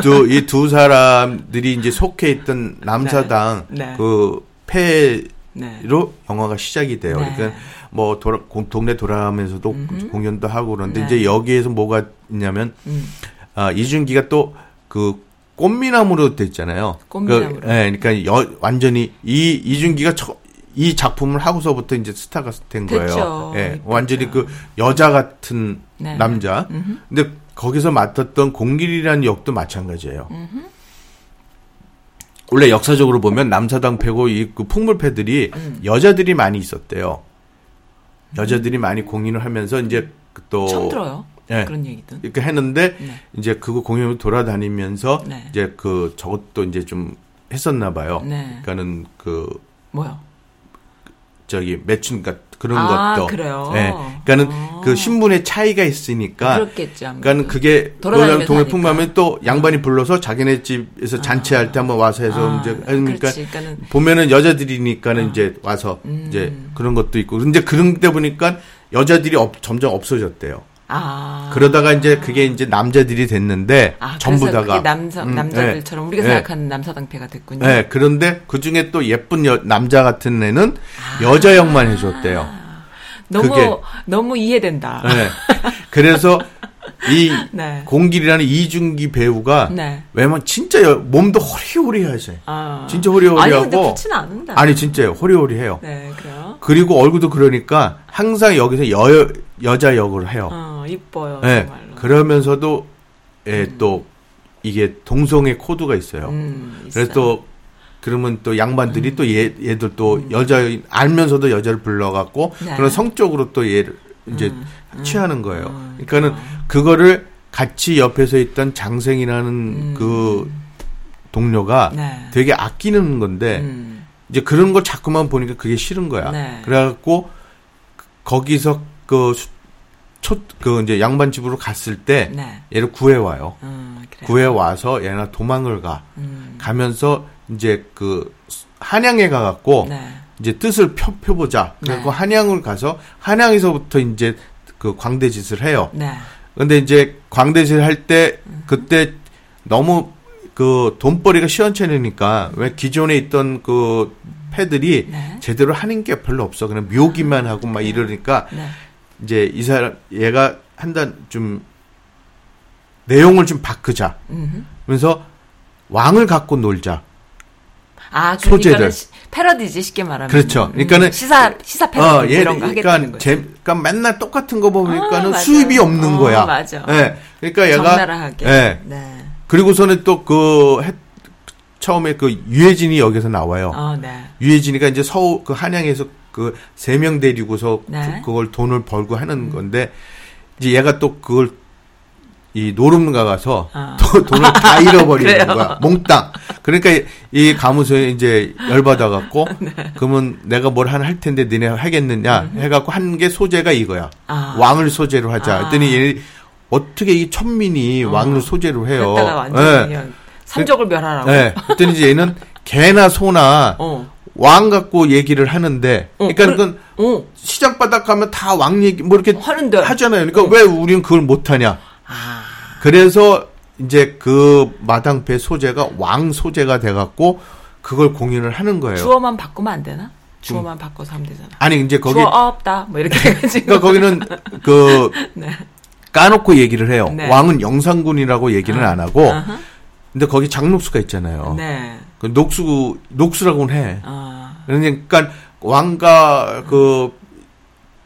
(laughs) 이두 사람들이 이제 속해 있던 남사당 네. 네. 그 폐로 네. 영화가 시작이 돼요. 네. 그러니까 뭐 돌아, 공- 동네 돌아가면서도 공연도 하고 그런데 네. 이제 여기에서 뭐가 있냐면 음. 아, 이준기가 또그 꽃미남으로 됐잖아요. 꽃미남으로. 그, 예, 그러니까 여, 완전히 이 이준기가 처, 이 작품을 하고서부터 이제 스타가 된 거예요. 됐죠. 예, 이쁘죠. 완전히 그 여자 같은 네. 남자. 근데 거기서 맡았던 공길이라는 역도 마찬가지예요. 원래 역사적으로 보면 남사당 패고 이 그 풍물패들이 음. 여자들이 많이 있었대요. 여자들이 많이 공인을 하면서 이제 그또 처음 들어요. 예. 그런 얘기든. 이렇게 했는데 네. 이제 그거 공연을 돌아다니면서 네. 이제 그 저것도 이제 좀 했었나 봐요. 네. 그러니까는 그 뭐요? 저기 매춘 같 그런 아, 것도. 그래요? 예. 그러니까는 아. 그 신분의 차이가 있으니까. 그렇겠죠. 아무래도. 그러니까는 그게 동네 하니까. 풍부하면 또 양반이 불러서 자기네 집에서 잔치할 때 한번 와서 해서 아, 이제 그러니까 그렇지. 보면은 여자들이니까는 이제 와서 음. 이제 그런 것도 있고. 근데 그런 데 보니까 여자들이 없- 점점 없어졌대요. 아. 그러다가 이제 그게 이제 남자들이 됐는데 아, 전부 다가 남사, 음, 남자들처럼 우리가 예. 생각하는 남사당패가 됐군요. 네, 그런데 그 중에 또 예쁜 여- 남자 같은 애는 여자 역만 해줬대요. 너무 그게- 너무 이해된다. 네. 그래서 (laughs) 이 (laughs) 네. 공길이라는 이준기 배우가 네. 왜냐면 진짜 여- 몸도 호리호리하지. 아. 진짜 호리호리하고. 아니 근데 그렇지는 않은다. 아니 진짜요. 호리호리해요. 네, 그래요. 그리고 얼굴도 그러니까 항상 여기서 여 여자 역을 해요. 어, 이뻐요. 네. 정말로. 그러면서도 예, 또 이게 동성애 코드가 있어요. 음, 그래서. 또 그러면 또 양반들이 또 얘, 얘들 또 여자 알면서도 여자를 불러갖고 네. 그런 성적으로 또 얘를 이제 음, 취하는 거예요. 음, 그러니까는 그거를 같이 옆에서 있던 장생이라는 음. 그 동료가 네. 되게 아끼는 건데 음, 이제 그런 걸 자꾸만 보니까 그게 싫은 거야. 네. 그래갖고 거기서 그 초, 그 이제 양반 집으로 갔을 때 네. 얘를 구해 와요. 음, 그래. 구해 와서 얘가 도망을 가. 음, 가면서 이제 그 한양에 가갖고 네. 이제 뜻을 펴, 펴보자. 그리고 네. 한양을 가서 한양에서부터 이제 그 광대짓을 해요. 네. 근데 이제 광대짓을 할 때 그때 너무 그 돈벌이가 시원찮으니까 왜 기존에 있던 그 패들이 네. 제대로 하는 게 별로 없어. 그냥 묘기만 하고 막 이러니까 네. 이제 이 사람 얘가 한단 좀 내용을 좀 바꾸자. 음. 그래서 왕을 갖고 놀자. 아, 소재를. 그러니까 패러디지 쉽게 말하면. 그렇죠. 음, 그러니까는 시사 시사 패러디 얘- 이런 거 하겠다는 그러니까, 거죠. 제, 그러니까 맨날 똑같은 거 보니까는 아. 수입이 없는 어, 거야. 맞아. 예. 그러니까 얘가 적나라하게. 예. 네. 그리고서는 또그 처음에 그 유해진이 여기서 나와요. 어, 네. 유해진이가 이제 서울 그 한양에서 그 세 명 데리고서 네. 그, 걸 돈을 벌고 하는 건데 이제 얘가 또 그걸 이 노름가 가서 아. 또 돈을 다 (laughs) 잃어버리는? 거야 몽땅 그러니까 이- 이 가무소에 이제 열받아 갖고 (laughs) 네. 그러면 내가 뭘 하나 할 텐데 너네 하겠느냐 해갖고 한 게 소재가 이거야 음. 아. 왕을 소재로 하자 아. 했더니 얘 어떻게 이 천민이 왕을 소재로 해요 예. 그냥 삼족을 멸하라고. 네. 그랬더니 이제 얘는 개나 소나 (laughs) 어. 왕 갖고 얘기를 하는데, 어, 그러니까 그래- 그건 어. 시장 바닥 가면 다 왕 얘기 뭐 이렇게 하는데. 하잖아요. 그러니까 왜 우리는 그걸 못 하냐? 아. 그래서 이제 그 마당패 소재가 왕 소재가 돼갖고 그걸 공연을 하는 거예요. 주어만 바꾸면 안 되나? 주어만 바꿔서 하면 되잖아. 아니 이제 거기 주어 없다. 뭐 이렇게 (laughs) 해가지고. 그러니까 거기는 그 (laughs) 네. 까놓고 얘기를 해요. 네. 왕은 영상군이라고 얘기는 안 하고, 아하. 근데 거기 장록수가 있잖아요. 네. 그 녹수 녹수라고는 해. 아. 그러니까 왕과 그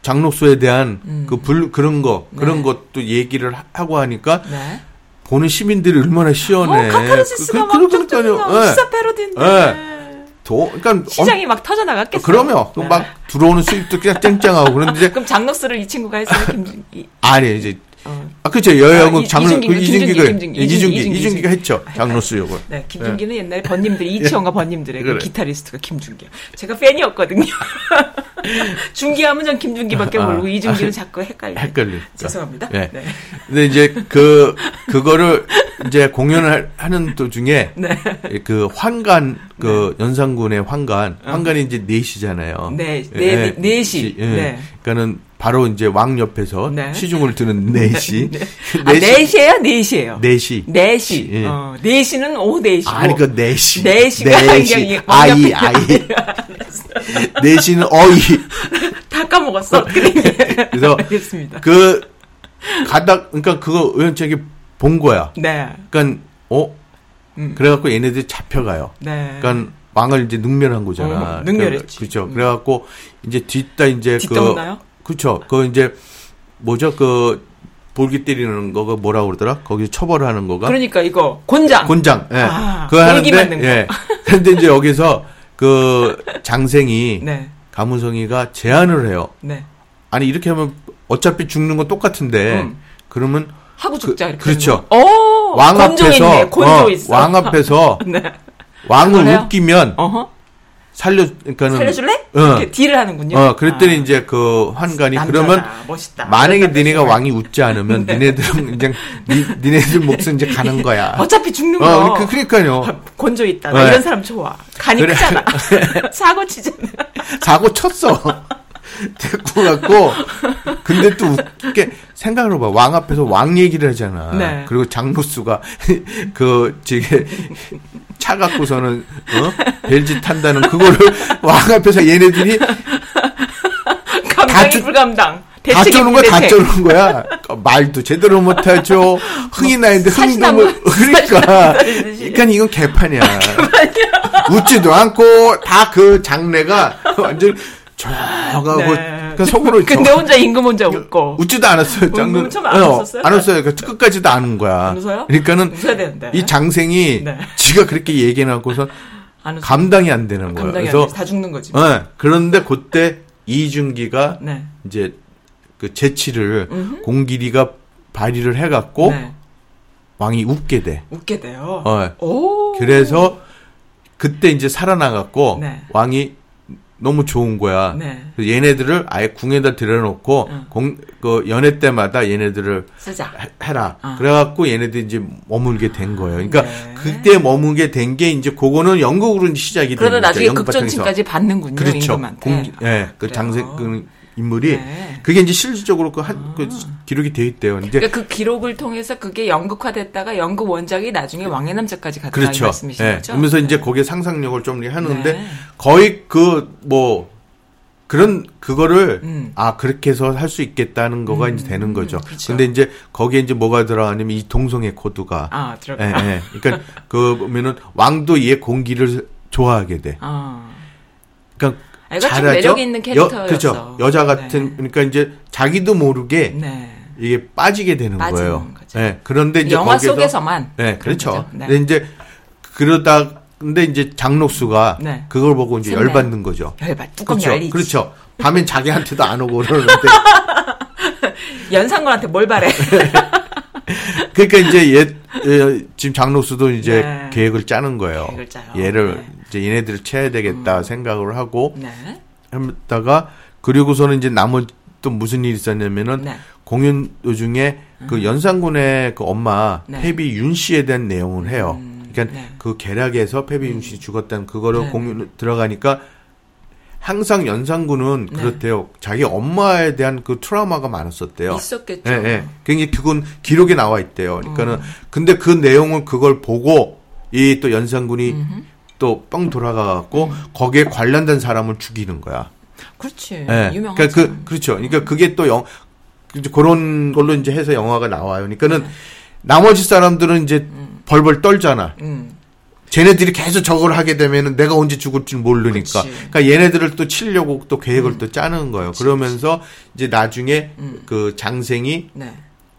장록수에 대한 음. 그불 그런 거 그런 네. 것도 얘기를 하- 하고 하니까 네. 보는 시민들이 얼마나 시원해. 어, 카타르시스가 그- 막 그- 그러니까요. 예. 시사 패러디인데. 예. 도, 그러니까 시장이 막 터져 나갔겠어요. 그럼요. 네. 막 들어오는 수입도 그냥 쨍쨍하고 그런데 이제 (laughs) 그럼 장록수를 이 친구가 했어요. 김, 이, 아니 이제 어. 아 그렇죠 여영은 아, 이- 장로 이준기, 그 김준기, 이준기가 김준기, 이준기 이준기, 이준기가 이준기. 했죠 장로수 요걸. 네, 김준기는 옛날에 (laughs) 번님들 이치원과 번님들의 그 그래. 기타리스트가 김준기요. 제가 팬이었거든요. (laughs) 준기하면 전 김준기밖에 아, 모르고 이준기는 아, 자꾸 헷갈려. 헷갈려. 죄송합니다. 네. 네. 근데 이제 그 그거를 이제 공연을 하는 도중에 (laughs) 네. 그 환관 그 연산군의 환관 환관이 이제 넷이잖아요. 어. 네, 네, 넷이. 예. 네. 그러니까는 바로 이제 왕 옆에서 네. 시중을 드는 (laughs) 넷이 아, 넷이에요? 넷이에요? 넷이 넷이. 예. 어, 넷이는 오후 넷이고. 아니 그 넷이 넷이가 이게 왕 아이 옆에 아이 넷이는 어이 (laughs) 다 까먹었어. (laughs) 그래서 알겠습니다. 그 가다 그러니까 그거 우연찮게 본 거야. 네. 그러니까 어 음. 그래갖고 얘네들이 잡혀가요. 네. 그러니까 왕을 이제 능멸한 거잖아. 어, 능멸했지. 그렇죠. 그래갖고 이제 뒤따 이제 그? 그렇죠. 그 이제 뭐죠 그 볼기 때리는 거가 뭐라 그러더라? 거기 처벌하는 거가 그러니까 이거 곤장. 곤장. 예. 아, 볼기 하는데 맞는 거. 예. 근데 이제 여기서 그 장생이 네. 가문성이가 제안을 해요. 네. 아니 이렇게 하면 어차피 죽는 건 똑같은데 음. 그러면 하고 죽자 이렇게. 그렇죠. 오, 왕 앞에서 있네. 어. 왕 앞에서 (laughs) 네. 왕을 그래요? 웃기면 어허. 살려 그러니까는 살려줄래? 어. 딜을 하는군요. 어 그랬더니 아, 이제 그 환관이 남자다. 그러면 멋있다. 만약에 니네가 왕이 웃지 않으면 니네들은 이제 니, 니네들 몫은 이제 가는 거야. (laughs) 어차피 죽는 거. 어, 그, 그러니까요. 곤조 있다. 나 네. 이런 사람 좋아. 간이 그래. 크잖아. (laughs) (laughs) 사고 치잖아. 사고 쳤어. (laughs) 데리고 갖고 근데 또 웃게 생각을 해봐 왕 앞에서 왕 얘기를 하잖아. 네. 그리고 장로수가 (laughs) 그 지게 차 갖고서는 어 벨지 탄다는 그거를 (laughs) 왕 앞에서 얘네들이 감당이 쭈- 불감당. 다 쪼는 거야, 다 불대책. 쪼는 거야. 말도 제대로 못하죠. 흥이 나는데 흥도 못, 그러니까. 그러니까 이건 개판이야. 웃지도 않고, 다 그 장래가 완전 조용하고, 네. 그러니까 속으로. 근데 저- 혼자 임금 혼자 웃고. 웃지도 않았어요. 장르. 음, 처음 안 웃었어요? 안 웃었어요. 그 끝까지도 안 운 거야. 안 웃어요? 그러니까는 웃어야 되는데. 이 장생이 네. 지가 그렇게 얘기해놓고서 안. 감당이 안 되는 거야. 감당이 안 그래서 돼. 다 죽는 거지. 어, 그런데 그때 이준기가 네. 이제 그 재치를 공길이가 발휘를 해갖고 네. 왕이 웃게 돼. 웃게 돼요. 어. 오. 그래서 그때 이제 살아나갖고 네. 왕이 너무 좋은 거야. 네. 그래서 얘네들을 아예 궁에다 들여놓고 응. 공, 그 연회 때마다 얘네들을 쓰자. 해- 해라. 아. 그래갖고 얘네들이 이제 머물게 된 거예요. 그러니까 네. 그때 머물게 된 게 이제 그거는 영국으로 시작이 그러다 된 거죠. 나중에 영국 바탕에서. 극전층까지 받는군요. 그렇죠. 공, 예, 그. 장생 그 인물이 네. 그게 이제 실질적으로 그 한 그 기록이 돼 있대요. 이제 그러니까 그 기록을 통해서 그게 연극화됐다가 연극 원작이 나중에 왕의 남자까지 갔다 이 그렇죠. 예. 거죠? 그러면서 이제 네. 거기에 상상력을 좀 하는데 네. 거의 그 뭐 그런 그거를 음. 아 그렇게 해서 할 수 있겠다는 거가 이제 되는 거죠. 그렇죠. 근데 이제 거기에 이제 뭐가 들어가냐면 이 동성애 코드가 아 들어가. 예, 예. 그러니까 그 보면은 왕도 얘 공기를 좋아하게 돼. 아. 그러니까 애가 좀 잘하죠. 매력 있는 캐릭터였어. 여, 그렇죠. 여자 같은 네. 그러니까 이제 자기도 모르게 네. 이게 빠지게 되는 거예요. 거죠. 예. 그런데 이제 영화 거기에서 속에서만. 네, 그렇죠. 네. 근데 이제 그러다 근데 이제 장록수가 네. 그걸 보고 이제 샘나요. 열받는 거죠. 열받 뚜껑 그렇죠. 열리지. 그렇죠. 밤엔 자기한테도 안 오고 그러는데 (laughs) 연상군한테 뭘 바래? (laughs) (laughs) 그러니까 이제 얘, 얘 지금 장록수도 이제 네. 계획을 짜는 거예요. 계획을 짜요. 얘를 네. 음. 이제 얘네들을 쳐야 되겠다 생각을 하고 네. 했다가 그리고서는 이제 나머지 또 무슨 일이 있었냐면은 네. 공연 도중에 그 연산군의 그 엄마 네. 패비 윤 씨에 대한 내용을 해요. 음, 그러니까 네. 그 계략에서 패비 윤 씨 죽었다는 그거를 네. 공연 들어가니까 항상 연산군은 네. 그렇대요. 자기 엄마에 대한 그 트라우마가 많았었대요. 있었겠죠. 예, 예. 굉장히 그건 기록에 나와 있대요. 그러니까는 음. 근데 그 내용을 그걸 보고 이 또 연산군이 또 뻥 돌아가 갖고 거기에 관련된 사람을 죽이는 거야. 그렇지. 예. 유명하죠. 그러니까 그 그렇죠. 그러니까 그게 또 영, 그런 걸로 이제 해서 영화가 나와요. 그러니까는 나머지 사람들은 이제 벌벌 떨잖아. 음. 쟤네들이 계속 저걸 하게 되면은 내가 언제 죽을 줄 모르니까. 그치. 그러니까 얘네들을 또 치려고 또 계획을 또 짜는 거예요. 그러면서 이제 나중에 음. 그 장생이 네.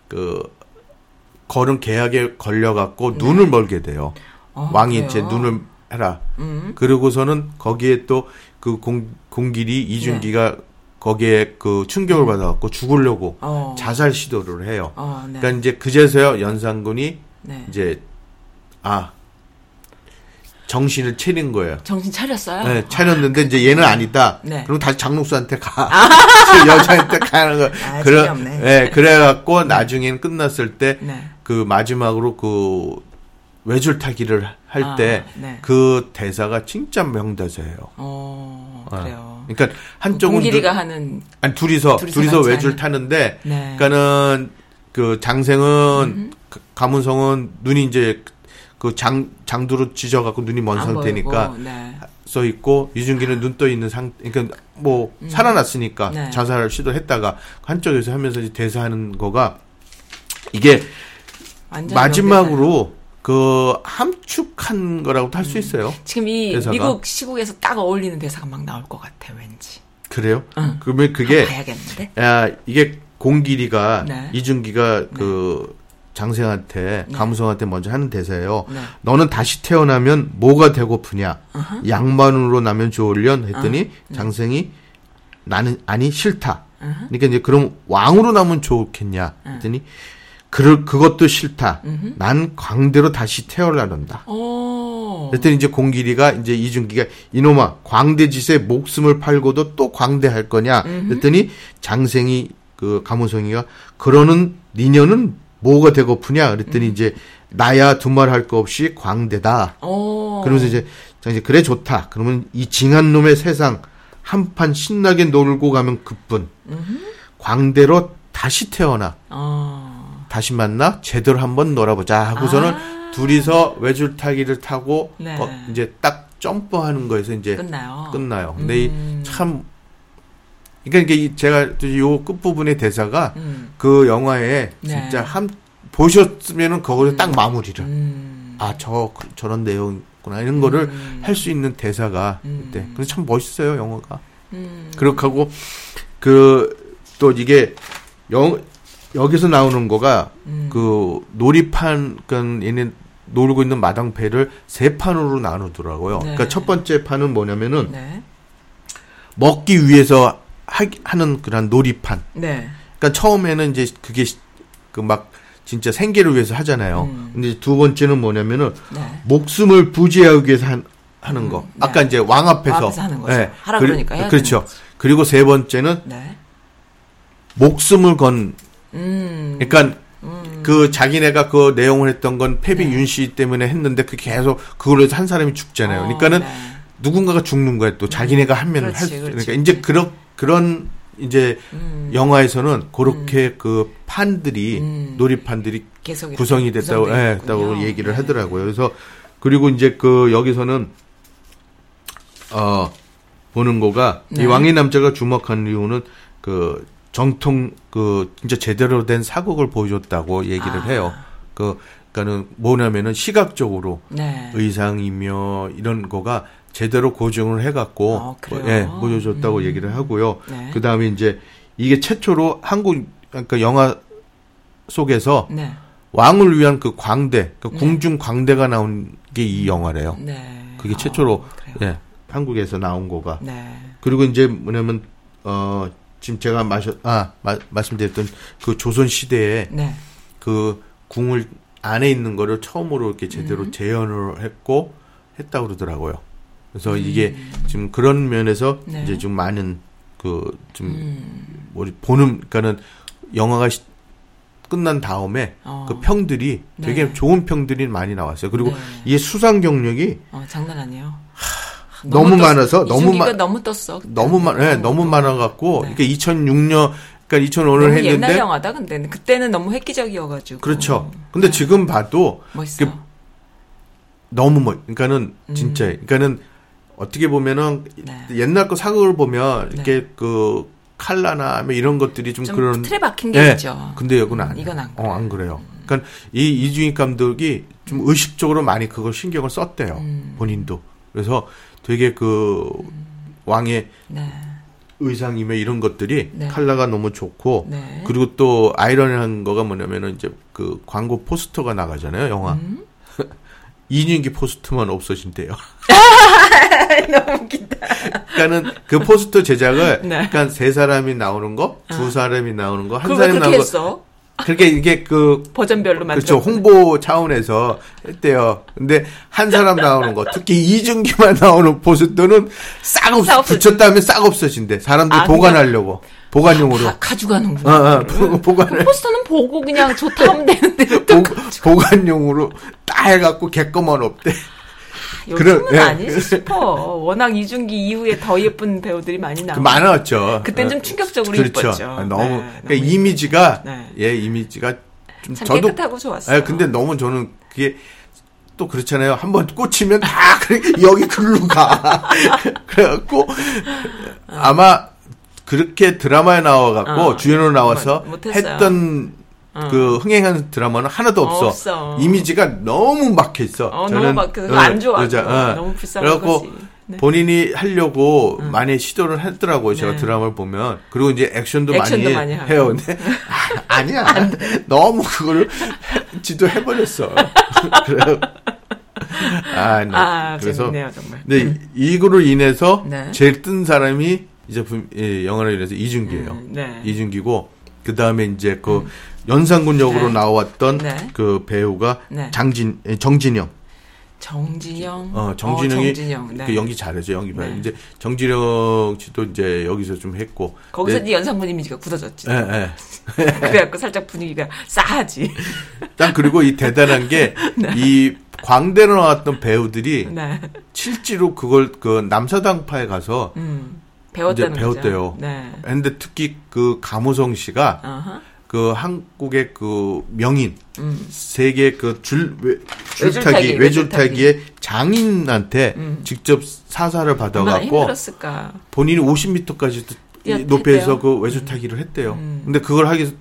그 걸은 계약에 걸려갖고 눈을 멀게 돼요. 어, 왕이 그래요? 이제 눈을 해라. 음. 그러고서는 거기에 또 그 공길이 이준기가 거기에 그 충격을 받아갖고 죽으려고 네. 어. 자살 시도를 해요. 어, 네. 그러니까 이제 그제서야 연산군이 네. 이제 아 정신을 차린 거예요. 정신 차렸어요? 네, 차렸는데 이제 얘는 아니다. 네. 그럼 다시 장록수한테 가. 그 (laughs) 여자한테 가는 거. 아, 그래, 재미없네. 네, 그래갖고 나중에는 끝났을 때그 네. 마지막으로 그 외줄 타기를 할 때그 아, 네. 대사가 진짜 명대사예요. 어, 어. 그래요. 그러니까 한쪽은 공길이가 눈- 하는 아니 둘이서 둘이서 둘이서, 외줄 하는. 타는데 네. 그러니까는 그 장생은 가- 가문성은 눈이 이제 그 장 장두로 찢어갖고 눈이 먼안 상태니까 보이고, 네. 써 있고 유준기는 눈 떠 있는 상 그러니까 뭐 살아났으니까 음. 네. 자살을 시도했다가 한쪽에서 하면서 이제 대사하는 거가 이게 마지막으로 그 함축한 거라고도 할수 있어요. 지금 이 대사가. 미국 시국에서 딱 어울리는 대사가 막 나올 것 같아 왠지. 그래요? 응. 그러면 그게. 야, 이게 공길이가 네. 이준기가 그 장생한테 가무성한테 먼저 하는 대사예요. 네. 너는 다시 태어나면 뭐가 되고프냐? 양반으로 나면 좋을련 했더니 네. 장생이 나는 아니 싫다. 그러니까 이제 그럼 왕으로 나면 좋겠냐? 했더니 그 그것도 싫다. 난 광대로 다시 태어나는다. 오. 그랬더니 이제 공길이가 이제 이준기가 이놈아 광대짓에 목숨을 팔고도 또 광대할 거냐 그랬더니 장생이 그 가무성이가 그러는 니녀는 뭐가 되고프냐 그랬더니 이제 나야 두말 할 거 없이 광대다 오. 그러면서 이제 자 이제 그래 좋다 그러면 이 징한 놈의 세상 한 판 신나게 놀고 가면 그뿐 광대로 다시 태어나 어. 다시 만나 제대로 한번 놀아보자 하고서는 둘이서 외줄타기를 타고 아. 네. 어, 이제 딱 점프하는 거에서 이제 끝나요. 끝나요. 근데 음. 이참 그러니까 이게 이 제가 요 끝부분의 대사가 음. 그 영화에 네. 진짜 한 보셨으면은 그거를 딱 마무리를 음. 아저 저런 내용이구나 이런 거를 음. 할수 있는 대사가 음. 그때 그래서 참 멋있어요 영화가 음. 그렇게 하고 그 또 이게 영 여기서 나오는 거가 음. 그 놀이판 그러니까 얘네 놀고 있는 마당패를 세 판으로 나누더라고요. 네. 그러니까 첫 번째 판은 뭐냐면은 네. 먹기 위해서 하, 하는 그런 놀이판. 네. 그러니까 처음에는 이제 그게 그 막 진짜 생계를 위해서 하잖아요. 음. 근데 두 번째는 뭐냐면은 네. 목숨을 부지하기 위해서 한, 하는 거. 음, 네. 아까 이제 왕 앞에서. 왕 앞에서 하는 거죠. 하라 그리- 그러니까 그렇죠. 그리고 세 번째는 네. 목숨을 건 음. 그러니까 음. 그 자기네가 그 내용을 했던 건 패비 네. 윤씨 때문에 했는데 그 계속 그걸로 해서 한 사람이 죽잖아요. 어, 그러니까는 네. 누군가가 죽는 거야 또 자기네가 하면 할 그렇지, 수. 그러니까 이제 그런 그런 이제 음. 영화에서는 그렇게 그 판들이 음. 놀이판들이 구성이 됐다고 예. 했다고 얘기를 네. 하더라고요. 그래서 그리고 이제 그 여기서는 어 보는 거가 네. 이 왕의 남자가 주목한 이유는 그 정통 그 진짜 제대로 된 사극을 보여줬다고 얘기를 아. 해요. 그 그러니까는 뭐냐면은 시각적으로 네. 의상이며 이런 거가 제대로 고증을 해갖고 어, 그래요? 예, 보여줬다고 음. 얘기를 하고요. 네. 그 다음에 이제 이게 최초로 한국 그러니까 영화 속에서 네. 왕을 위한 그 광대, 그 네. 궁중 광대가 나온 게 이 영화래요. 네. 그게 어, 최초로 그래요. 예, 한국에서 나온 거가. 네. 그리고 이제 뭐냐면 어 지금 제가 마셔 아 마- 말씀드렸던 그 조선 시대에 네. 그 궁을 안에 있는 거를 처음으로 이렇게 제대로 음. 재현을 했고 했다고 그러더라고요. 그래서 이게 지금 그런 면에서 네. 이제 좀 많은 그좀 음. 우리 보는 그러니까는 영화가 시- 끝난 다음에 어. 그 평들이 되게 네. 좋은 평들이 많이 나왔어요. 그리고 네. 이게 수상 경력이 어, 장난 아니에요. 너무 떴- 많아서 너무 마- 너무 떴어. 그때. 너무 많, 예, 너무 떴- 많아 갖고 네. 이게 2006년 그러니까 2005년 너무 했는데 옛날 영화다 근데 그때는 너무 획기적이어 가지고. 그렇죠. 근데 네. 지금 봐도 멋있어. 그- 너무 뭐 그러니까는 음. 진짜 그러니까는 어떻게 보면은 네. 옛날 거 사극을 보면 네. 이렇게 그 칼라나 뭐 이런 것들이 좀, 좀 그런 틀에 박힌 게 예. 있죠. 근데 이건 아니에요. 이건 안 어, 안 그래요. 그러니까 이 이주익 감독이 좀 의식적으로 많이 그걸 신경을 썼대요. 음. 본인도. 그래서 되게 그 왕의 네. 의상이며 이런 것들이 네. 컬러가 너무 좋고 네. 그리고 또 아이러니한 거가 뭐냐면은 이제 그 광고 포스터가 나가잖아요 영화 음? 이진기 포스터만 없어진대요. (laughs) (laughs) 너무 웃긴다. 그러니까는 그 포스터 제작을 네. 그러니까 세 사람이 나오는 거, 두 사람이 나오는 거, 한 사람이 나오는 거. 했어? 그렇게 이게 그 버전별로 그렇죠 만들어. 홍보 차원에서 했대요. 근데 한 사람 나오는 거, 특히 이준기만 (laughs) 나오는 포스터는 싹 없, 싹 없어진- 붙였다면 싹 없어진대. 사람들 아, 보관하려고 보관용으로. 가, 가져가는구나. 어, 어, 그거를. 보- 보관을 그 포스터는 보고 그냥 좋다 하면 되는데 보, 보관용으로 딱 해갖고 개꺼만 없대. 요즘은 그런- 예. 아니지 싶어. 워낙 이준기 이후에 더 예쁜 배우들이 많이 그 나와. 많았죠. 그땐 좀 어, 충격적으로 그렇죠. 예뻤죠. 아, 너무, 네, 그러니까 너무 이미지가 네. 예 이미지가 좀참 저도 깨끗하고 좋았어요. 예, 근데 너무 저는 그게 또 그렇잖아요. 한번 꽂히면 다 그래, 여기 글로 가. (laughs) 그래갖고 아마 그렇게 드라마에 나와갖고 어, 주연으로 나와서 못-. 했던 어. 그 흥행한 드라마는 하나도 없어. 없어. 이미지가 너무 막혀 있어. 어, 저는 너무 막, 그거 어, 안 좋아. 그러자, 어. 너무 불쌍한 그래갖고 거지. 네. 본인이 하려고 많이 시도를 했더라고요. 제가 네. 드라마를 보면. 그리고 이제 액션도, 액션도 많이, 많이. 해요. 근데 아, 니야 너무 그거를 지도 해버렸어. (laughs) 그래. 아, 네. 아, 그래서 재밌네요, 정말. 근데 이거로 인해서 네. 제일 뜬 사람이 이 제품 예, 영화로 인해서 이준기예요. 음, 네. 이준기고 그 다음에 이제 그 연산군 역으로 네. 나왔던 네. 그 배우가 네. 장진 예, 정진영. 정진영. 어, 정진영이 정진영. 네. 그 연기 잘하죠. 연기 말. 네. 이제 정진영 씨도 이제 여기서 좀 했고. 거기서 네. 연상군 이미지가 굳어졌지. 예, 예. (laughs) 그래갖고 살짝 분위기가 싸하지. (laughs) 딱 그리고 이 대단한 게 (laughs) 이 광대로 나왔던 배우들이 네. 실제로 그걸 그 남사당파에 가서 음. 배웠다는 이제 배웠대요. 거죠. 네. 근데 특히 그 감우성 씨가 어허. 그 한국의 그 명인 음. 세계 그줄 외줄타기, 줄타기 외줄타기의 장인한테 음. 직접 사사를 받아갖고. 본인이 50m까지도 뛰었- 높이에서 했대요. 그 외줄타기를 했대요. 음. 근데 그걸 하기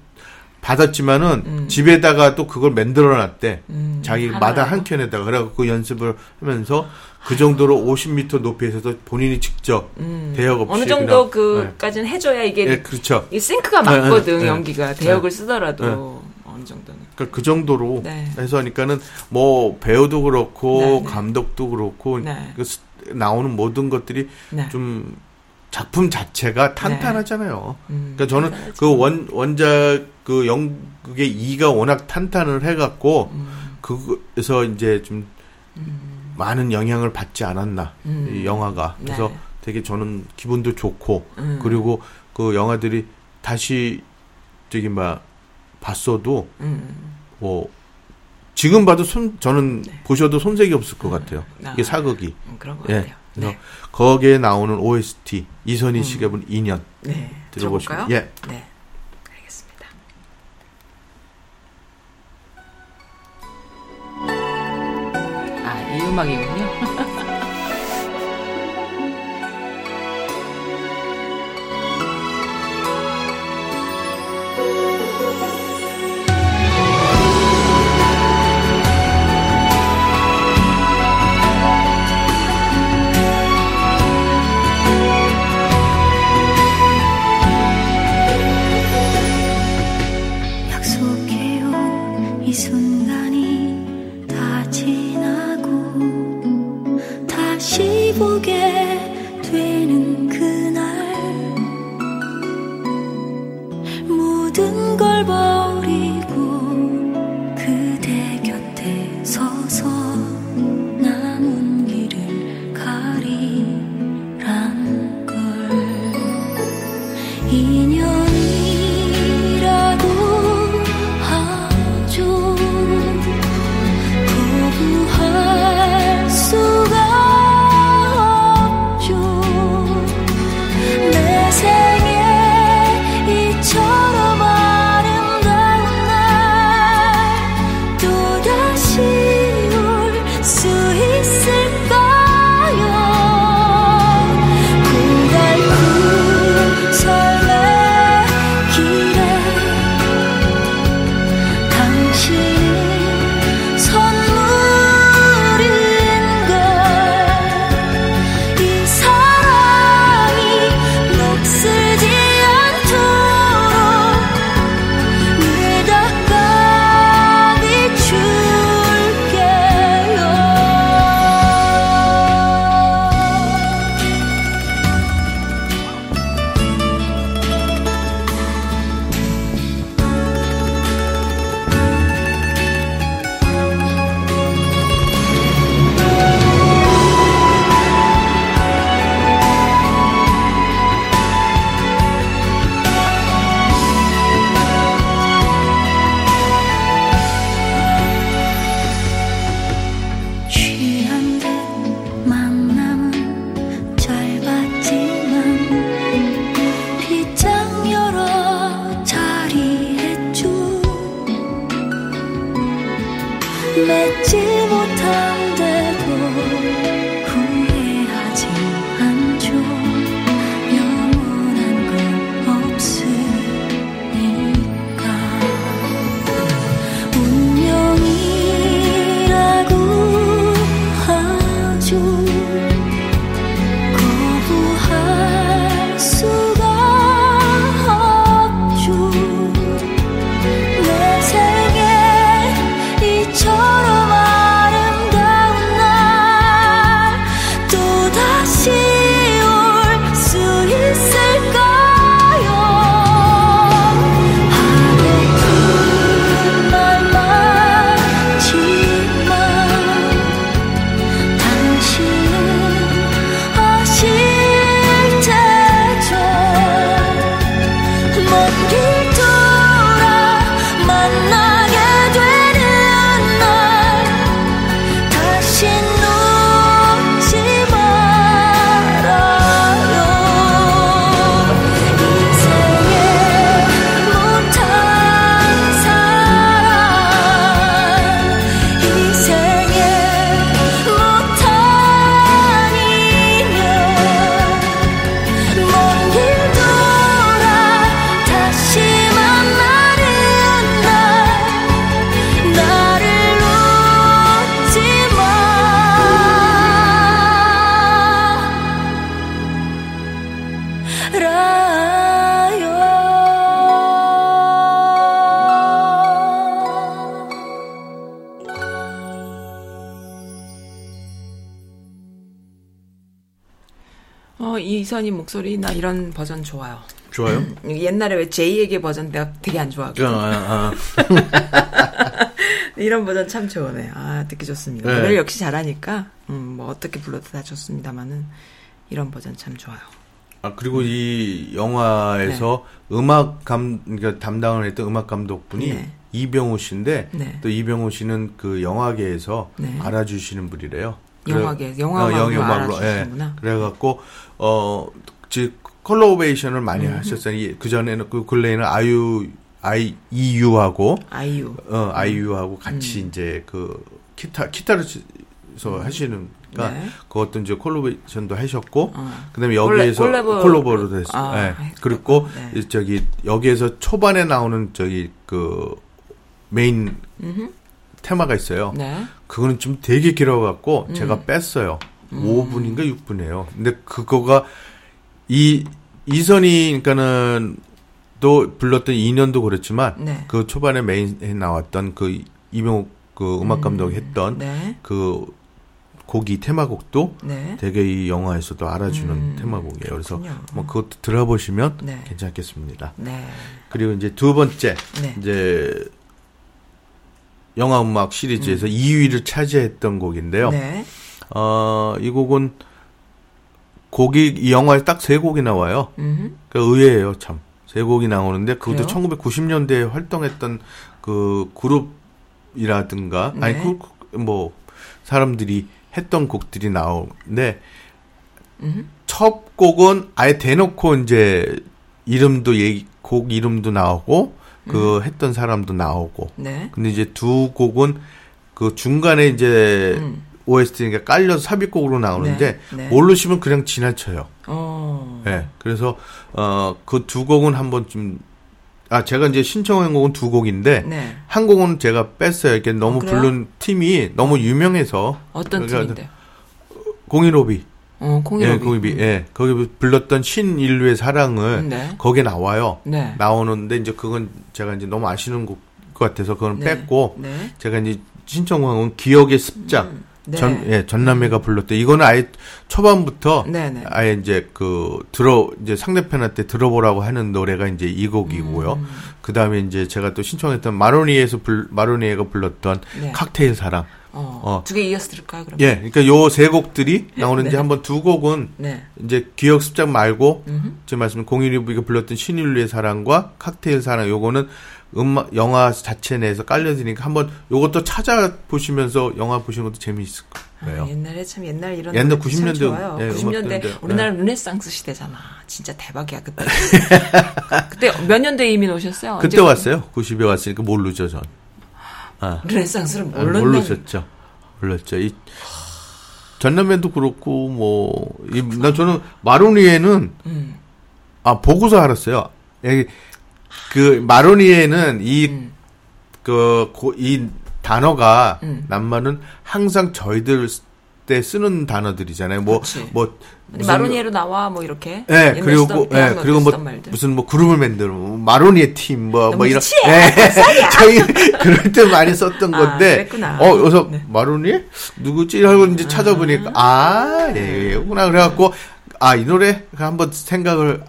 받았지만은 음. 집에다가 또 그걸 만들어놨대. 음, 자기? 마당 한 켠에다가 그래갖고 그 연습을 하면서 그 정도로 50m 높이에서도 본인이 직접 음. 대역 없이 어느 정도 그까지는 해줘야 이게 네. 예, 그렇죠. 이 싱크가 네, 맞거든 네, 네. 연기가 대역을 네. 쓰더라도 네. 어느 정도는. 그러니까 그 정도로 네. 해서 하니까는 뭐 배우도 그렇고 네, 네. 감독도 그렇고 네. 그 스- 나오는 모든 것들이 네. 좀 작품 자체가 탄탄하잖아요. 음, 그러니까 저는 탄탄하지. 그 원 원작 그 연극의 이가 워낙 탄탄을 해갖고 음. 그에서 이제 좀 많은 영향을 받지 않았나 음. 이 영화가 그래서 네. 되게 저는 기분도 좋고 음. 그리고 그 영화들이 다시 저기 막 봤어도 음. 뭐 지금 봐도 손 저는 보셔도 손색이 없을 것 같아요. 아. 이게 사극이. 음, 그런 것 예. 같아요. 그래서 네. 거기에 나오는 OST 이선희 씨가 부른 2년 네. 들어보시면? 예. 네. 음악이군요. 목소리 나 이런 버전 좋아요. 좋아요. 옛날에 왜 제이에게 버전 내가 되게 안 좋아하거든. 아, 아, (laughs) 이런 버전 참 좋으네. 아, 듣기 좋습니다. 네. 노래를 역시 잘하니까, 음, 뭐, 어떻게 불러도 다 좋습니다만은, 이런 버전 참 좋아요. 아, 그리고 이 영화에서 음악 감, 그러니까 담당을 했던 음악 감독분이 네. 이병호 씨인데, 네. 또 이병호 씨는 그 영화계에서 네. 알아주시는 분이래요. 영화계, 영화만으로 어, 영화만으로, 알아주시는구나. 예. 그래갖고, 어, 즉, 컬러베이션을 많이 음. 하셨어요. 그 전에는, 그 근래에는 아유, 아이, 이유하고, 아이유. 어, 아이유하고 같이 이제 그 기타 기타를 서 하시는 그러니까 네. 그것도 이제 콜라보레이션도 하셨고 어. 그다음에 여기에서 콜라보- 콜라보로 됐어. 아, 예. 아이고, 그리고 네. 이 저기 여기에서 초반에 나오는 저기 그 메인 음흠. 테마가 있어요. 네. 그거는 좀 되게 길어갖고 음. 제가 뺐어요. 5분인가 6분이에요. 근데 그거가 이 이선희 그러니까는 또 불렀던 2년도 그렇지만 네. 그 초반에 메인에 나왔던 그 이명옥 그 음악 감독이 했던 네. 그 곡이 테마곡도 네. 되게 이 영화에서도 알아주는 음, 테마곡이에요. 그래서 그렇군요. 뭐 그것도 들어보시면 네. 괜찮겠습니다. 네. 그리고 이제 두 번째 네. 이제 영화 음악 시리즈에서 2위를 차지했던 곡인데요. 음. 네. 어, 이 곡은 곡이 이 영화에 딱 세 곡이 나와요. 음흠. 그 의외예요, 참. 세 곡이 나오는데 그것도 그래요? 1990년대에 활동했던 그 그룹이라든가 네. 아니 그 뭐 사람들이 했던 곡들이 나오는데 음흠. 첫 곡은 아예 대놓고 이제 이름도 얘기 곡 이름도 나오고 그 했던 사람도 나오고 네. 근데 이제 두 곡은 그 중간에 이제 음. OST가 깔려서 삽입곡으로 나오는데 네, 네. 모르시면 그냥 지나쳐요. 어. 예. 그래서 어 그 두 곡은 한번 좀 아, 제가 이제 신청한 곡은 두 곡인데 네. 한 곡은 제가 뺐어요. 이게 너무 그래요? 부른 팀이 너무 유명해서 어떤 그러니까 팀인데요? 공인오비. 어, 예, 공일오비. 예. 거기 불렀던 신인류의 사랑을 네. 거기에 나와요. 네. 나오는데 이제 그건 제가 이제 너무 아시는 곡 같아서 그건 네. 뺐고 네. 제가 이제 신청한 건 기억의 습작. 네. 전, 예, 전남매가 불렀대. 이거는 아예 초반부터 네, 네. 아예 이제 그 들어 이제 상대편한테 들어보라고 하는 노래가 이제 이 곡이고요. 음. 그 다음에 이제 제가 또 신청했던 마로니에서 불 마로니에가 불렀던 네. 칵테일 사랑. 어. 어. 두 개 이어서 들을까요, 그럼? 예, 그러니까 요 세 곡들이 나오는데 (laughs) 네. 한번 두 곡은 네. 이제 기억 습작 말고 음흠. 제 말씀 공인이부가 불렀던 신인류의 사랑과 칵테일 사랑 요거는 음악 영화 자체 내에서 깔려드니까 한번 요것도 찾아보시면서 영화 보시는 것도 재미있을 거예요. 아, 옛날에 참 옛날 이런 옛날 노래 참 90년대 좋아요. 예, 90년대 음악들인데, 우리나라 르네상스 시대잖아. 진짜 대박이야 그때. (laughs) 그때 몇 년도에 이민 오셨어요? 그때 언제- 왔어요. 90에 왔으니까 모르죠 전. 아. 르네상스를 아, 몰랐나? 모르셨죠. 몰랐죠. 이 전남맨도 그렇고 뭐나 저는 마로니에는 음. 아 보고서 알았어요. 예, 그 마로니에는 이 그이 단어가 음. 남만은 항상 저희들 때 쓰는 단어들이잖아요. 뭐 그치. 뭐 마로니에로 나와 뭐 이렇게. 예, 옛날 그리고 쓰던 예, 대학로 그리고 뭐 말들. 무슨 뭐 그룹을 만들어 뭐 마로니에 팀뭐 뭐 이런. 예, (laughs) 저희 그럴 때 많이 썼던 아, 건데 그랬구나. 어 그래서 네. 마로니에 누구지 하고 이제 찾아보니까 아, 예, 얘구나 그래 갖고 아 이 노래 한번 생각을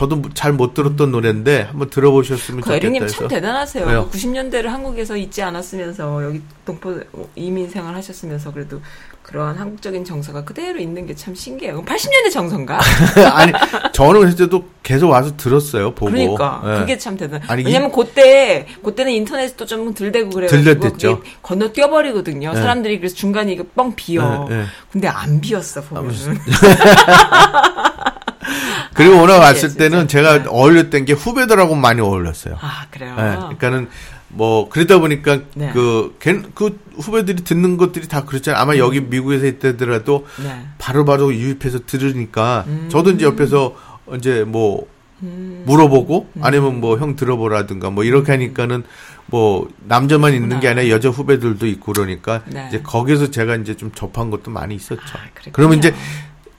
저도 잘 못 들었던 노래인데 한번 들어보셨으면 그 좋겠다 해서 참 대단하세요. 왜요? 90년대를 한국에서 있지 않았으면서 여기 동포 이민 생활 하셨으면서 그래도 그러한 한국적인 정서가 그대로 있는 게 참 신기해요. 그럼 80년대 정서인가? (laughs) 아니 저는 그랬을 때도 계속 와서 들었어요 보고 그러니까 예. 그게 참 대단. 아니, 왜냐면 그때 그때는 인터넷도 좀 들대고 그래가지고 건너 뛰어버리거든요. 네. 사람들이 그래서 중간에 이거 뻥 비어. 네, 네. 근데 안 비었어 보면은. (laughs) (laughs) (laughs) 그리고 워낙 아, 왔을 진짜. 때는 제가 네. 어울렸던 게 후배들하고 많이 어울렸어요. 아 그래요. 네, 그러니까는 뭐 그러다 보니까 네. 그, 걔- 그 후배들이 듣는 것들이 다 그렇잖아요. 아마 여기 미국에서 있다더라도 음. 네. 바로 바로 유입해서 들으니까 음. 저도 이제 옆에서 이제 뭐 물어보고 아니면 뭐 형 들어보라든가 뭐 이렇게 하니까는 뭐 남자만 있는 게 아니라 여자 후배들도 있고 그러니까 네. 이제 거기서 제가 이제 좀 접한 것도 많이 있었죠. 아. 그러면 이제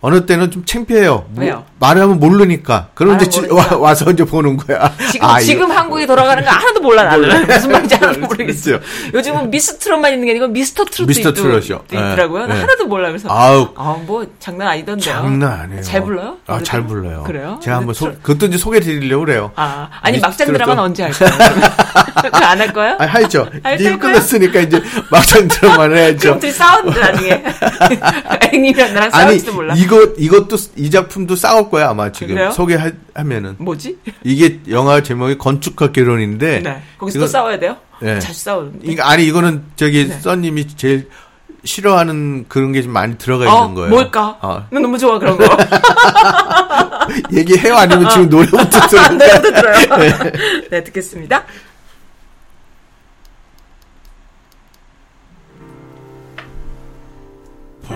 어느 때는 좀 창피해요. 뭐 왜요? 말하면 모르니까. 그럼 이제 지-. 와, 서 이제 보는 거야. 지금 아, 지금 이거- 한국이 돌아가는 거 하나도 몰라 나는 무슨 말인지 하나도 그렇죠. 모르겠어요. 요즘은 미스 트롯만 있는 게 아니고 미스터 트롯도 미스터 있, 트롯이요. 있더라고요. 네, 네. 하나도 몰라 그래서 아우 아 뭐 장난 아니던데요. 장난 아니에요. 잘 불러요? 아, 노래도? 잘 불러요. 그래요? 제가 한번 소, 그것도 이제 소개해 드리려고 그래요. 아 아니 막장 트롯도? 드라마는 언제 할 거예요? 그거 안할 거예요? 아, 하죠. (laughs) 거예요? 끝났으니까 이제 막상 드라마를 (laughs) 해야죠. 그럼 둘이 싸웠는데 나중에 (laughs) 애님이랑 나랑 아니, 싸울지도 몰라. 이거, 이것도, 이 작품도 싸울 거야, 아마 지금. 그래요? 소개하면은. 뭐지? 이게 영화 제목이 건축학 개론인데. 네. 거기서 이거- 또 싸워야 돼요? 네. 자주 싸우는데. 이거, 아니, 이거는 저기, 네. 써님이 제일 싫어하는 그런 게 좀 많이 들어가 어, 있는 거예요. 뭘까? 어. 난 너무 좋아 그런 거. (laughs) 얘기해요? 아니면 지금 노래부터 (laughs) 들어요? 노래도 들어요. (laughs) 네, 듣겠습니다.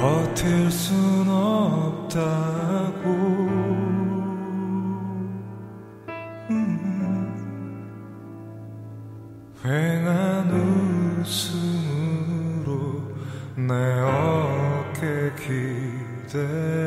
버틸 순 없다고 음. 휑한 웃음으로 내 어깨 기대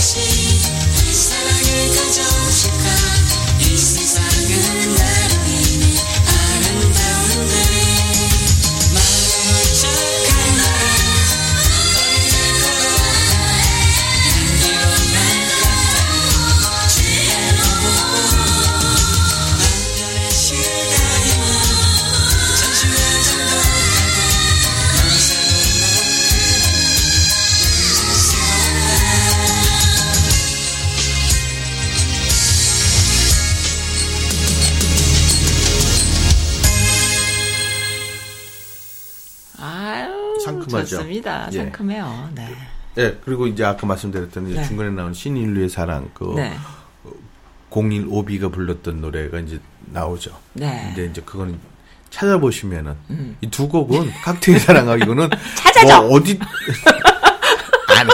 내 예. 상큼해요. 네. 예, 그리고 이제 아까 말씀드렸던 네. 중간에 나온 신인류의 사랑 그 네. 015B가 불렀던 노래가 이제 나오죠. 네. 근데 이제 그거는 찾아보시면은 이두 곡은 (laughs) 칵테일 사랑하고 이거는 음. 찾아줘. 뭐 어디 (laughs) 아니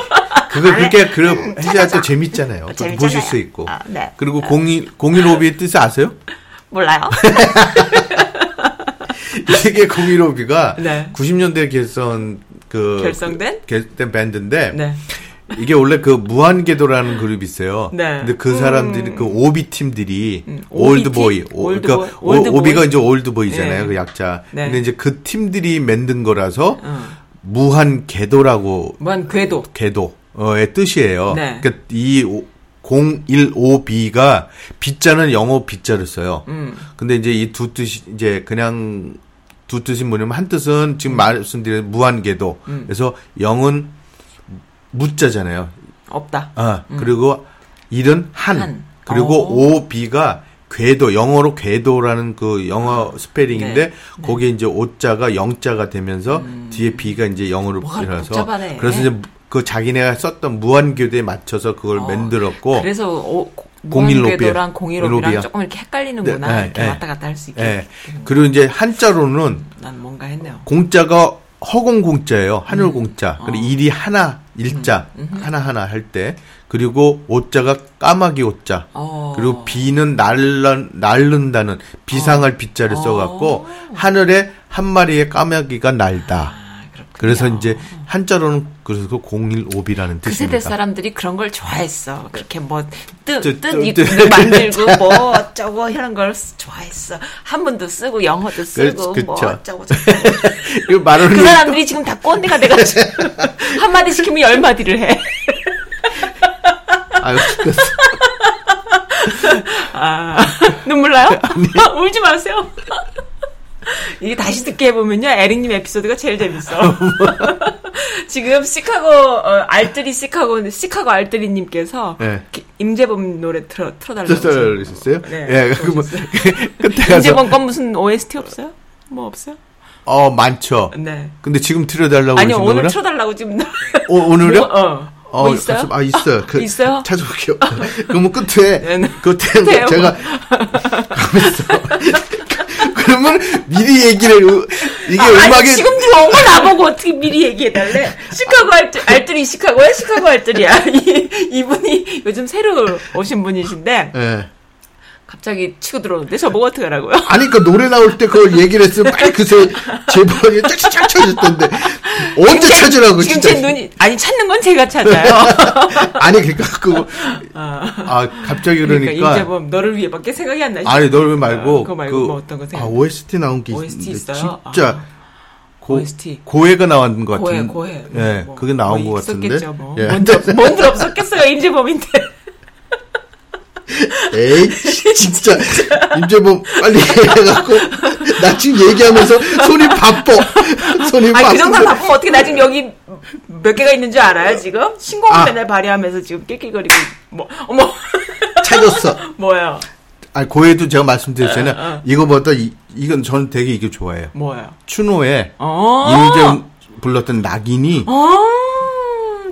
그걸 그렇게 그럼 해야 또 재밌잖아요. 또 재밌잖아요. 보실 수 있고. 아, 네. 그리고 01 015B의 뜻을 아세요? (laughs) 몰라요? 이게 015B가 네. 90년대 결성 그 결성된? 결된 밴드인데 네. 이게 원래 그 무한궤도라는 그룹이 있어요. 네. 근데 그 사람들이 그 OB 팀들이 음, old boy, old boy? 그러니까? OB가 이제 old boy잖아요. 네. 그 약자. 네. 근데 이제 그 팀들이 만든 거라서 어. 무한궤도라고 무한 궤도. 궤도의 뜻이에요. 네. 그러니까 이 015B가 B자는 영어 B자를 써요. 음. 근데 이제 이 두 뜻이 이제 그냥 두 뜻이 뭐냐면 한 뜻은 지금 말씀드린 무한궤도. 음. 그래서 영은 무자잖아요. 없다. 아, 그리고 일은 한. 한. 그리고 어. 오, 비가 궤도, 영어로 궤도라는 그 영어 스페링인데, 네. 거기에 이제 오자가 영자가 되면서, 뒤에 비가 이제 영어로 복잡하네. 그래서 이제 그 자기네가 썼던 무한궤도에 맞춰서 그걸 어, 만들었고, 그래서 오, 공일오비랑 공일오비야. 조금 이렇게 헷갈리는구나. 네, 이렇게 네. 왔다 갔다 할 수 있게. 예. 그리고 이제 한자로는 난 뭔가 했네요. 공자가 허공 공자예요. 하늘 음. 공자. 어. 그리고 일이 하나, 일자, 하나 하나 할 때. 그리고 오자가 까마귀 오자. 어. 그리고 비는 날른, 날른다는 비상할 비자를 어. 써갖고 하늘에 한 마리의 까마귀가 날다. 그래서 이제 한자로는 그래서 015비라는 그 세대 뜻입니다. 사람들이 그런 걸 좋아했어. 그렇게 뭐, 뜻, 뜻, 뜻, 뜻, 이- 뜻. (laughs) 만들고, 뭐, 어쩌고, 이런 걸 쓰- 좋아했어. 한문도 쓰고, 영어도 쓰고, 그렇- 뭐, 그쵸. 어쩌고, 저쩌고. (laughs) 이거 말하는 그게 사람들이 지금 다 꼰대가 돼가지고, (laughs) 한 마디 시키면 열 마디를 해. 아유, 죽겠어. 아, 눈물 나요? 울지 마세요. (laughs) 이게 다시 듣게 해보면요, 에릭님 에피소드가 제일 재밌어. (laughs) 지금 시카고, 어, 알뜰이 시카고, 시카고 알뜰이님께서 네. 임재범 노래 틀어, 틀어달라고. 있었어요? 네, 예, 그 뭐. 그때 (laughs) 가서 임재범 건 무슨 OST 없어요? 뭐 없어요? 어, 많죠. 네. 근데 지금 틀어달라고 아니요, 오늘 거구나? 틀어달라고 지금. 어, 오늘요? 뭐, 어. 뭐 있어요? 가끔- 아, 있어요. 그, 있어요? 찾아볼게요. 그러면 끝에, 네 네. 끝에 끝에요? 제가, 가만있 어. 그러면 미리 얘기를, 으- 이게 아, 아니, 음악이, 지금 들어온 걸 나보고 어떻게 미리 얘기해달래? 시카고 알뜰, 알뜰이 시카고야? 시카고 알뜰이야. (laughs) 이, 이분이 요즘 새로 오신 분이신데, 예. 갑자기 치고 들어오는데 저보고 어떡하라고요? 아니, 그 노래 나올 때 그걸 얘기를 했으면 빨리 그새 제보에 쫙쫙 쳐졌던데. 언제 찾으라고, 지금 진짜. 제 눈이, 아니, 찾는 건 제가 찾아요. (laughs) 아니, 그러니까, 그거, 아, 갑자기 그러니까, 그러니까. 임재범, 너를 위해밖에 생각이 안 나지. 아니, 널왜 말고. 아, 그거 말고 뭐 어떤 거 아, 생각나? OST 나온 게 OST 있는데 있어요? 진짜. 아. 고, OST. 고해가 나온 것 고해, 같은. 고해. 예, 뭐, 그게 나온 뭐 것 같은데. 있었겠죠, 뭐. 예. 뭔들, 없- 뭔들 없었겠어요, 임재범인데. 에이, 진짜. 임재범 빨리 해갖고. 나 지금 얘기하면서 손이 바빠. 손이 바빠. 그 정도 바쁘면 어떻게 나 지금 여기 몇 개가 있는 줄 알아요, 지금? 신곡 아. 맨날 발휘하면서 지금 낄낄거리고, 뭐, 어머, 찾았어. (laughs) 뭐예요? 아니, 고해도 제가 말씀드렸잖아요. 어, 어. 이거보다 이, 이건 저는 되게 이게 좋아해요. 뭐예요? 추노의 어. 임재범 불렀던 낙인이 어.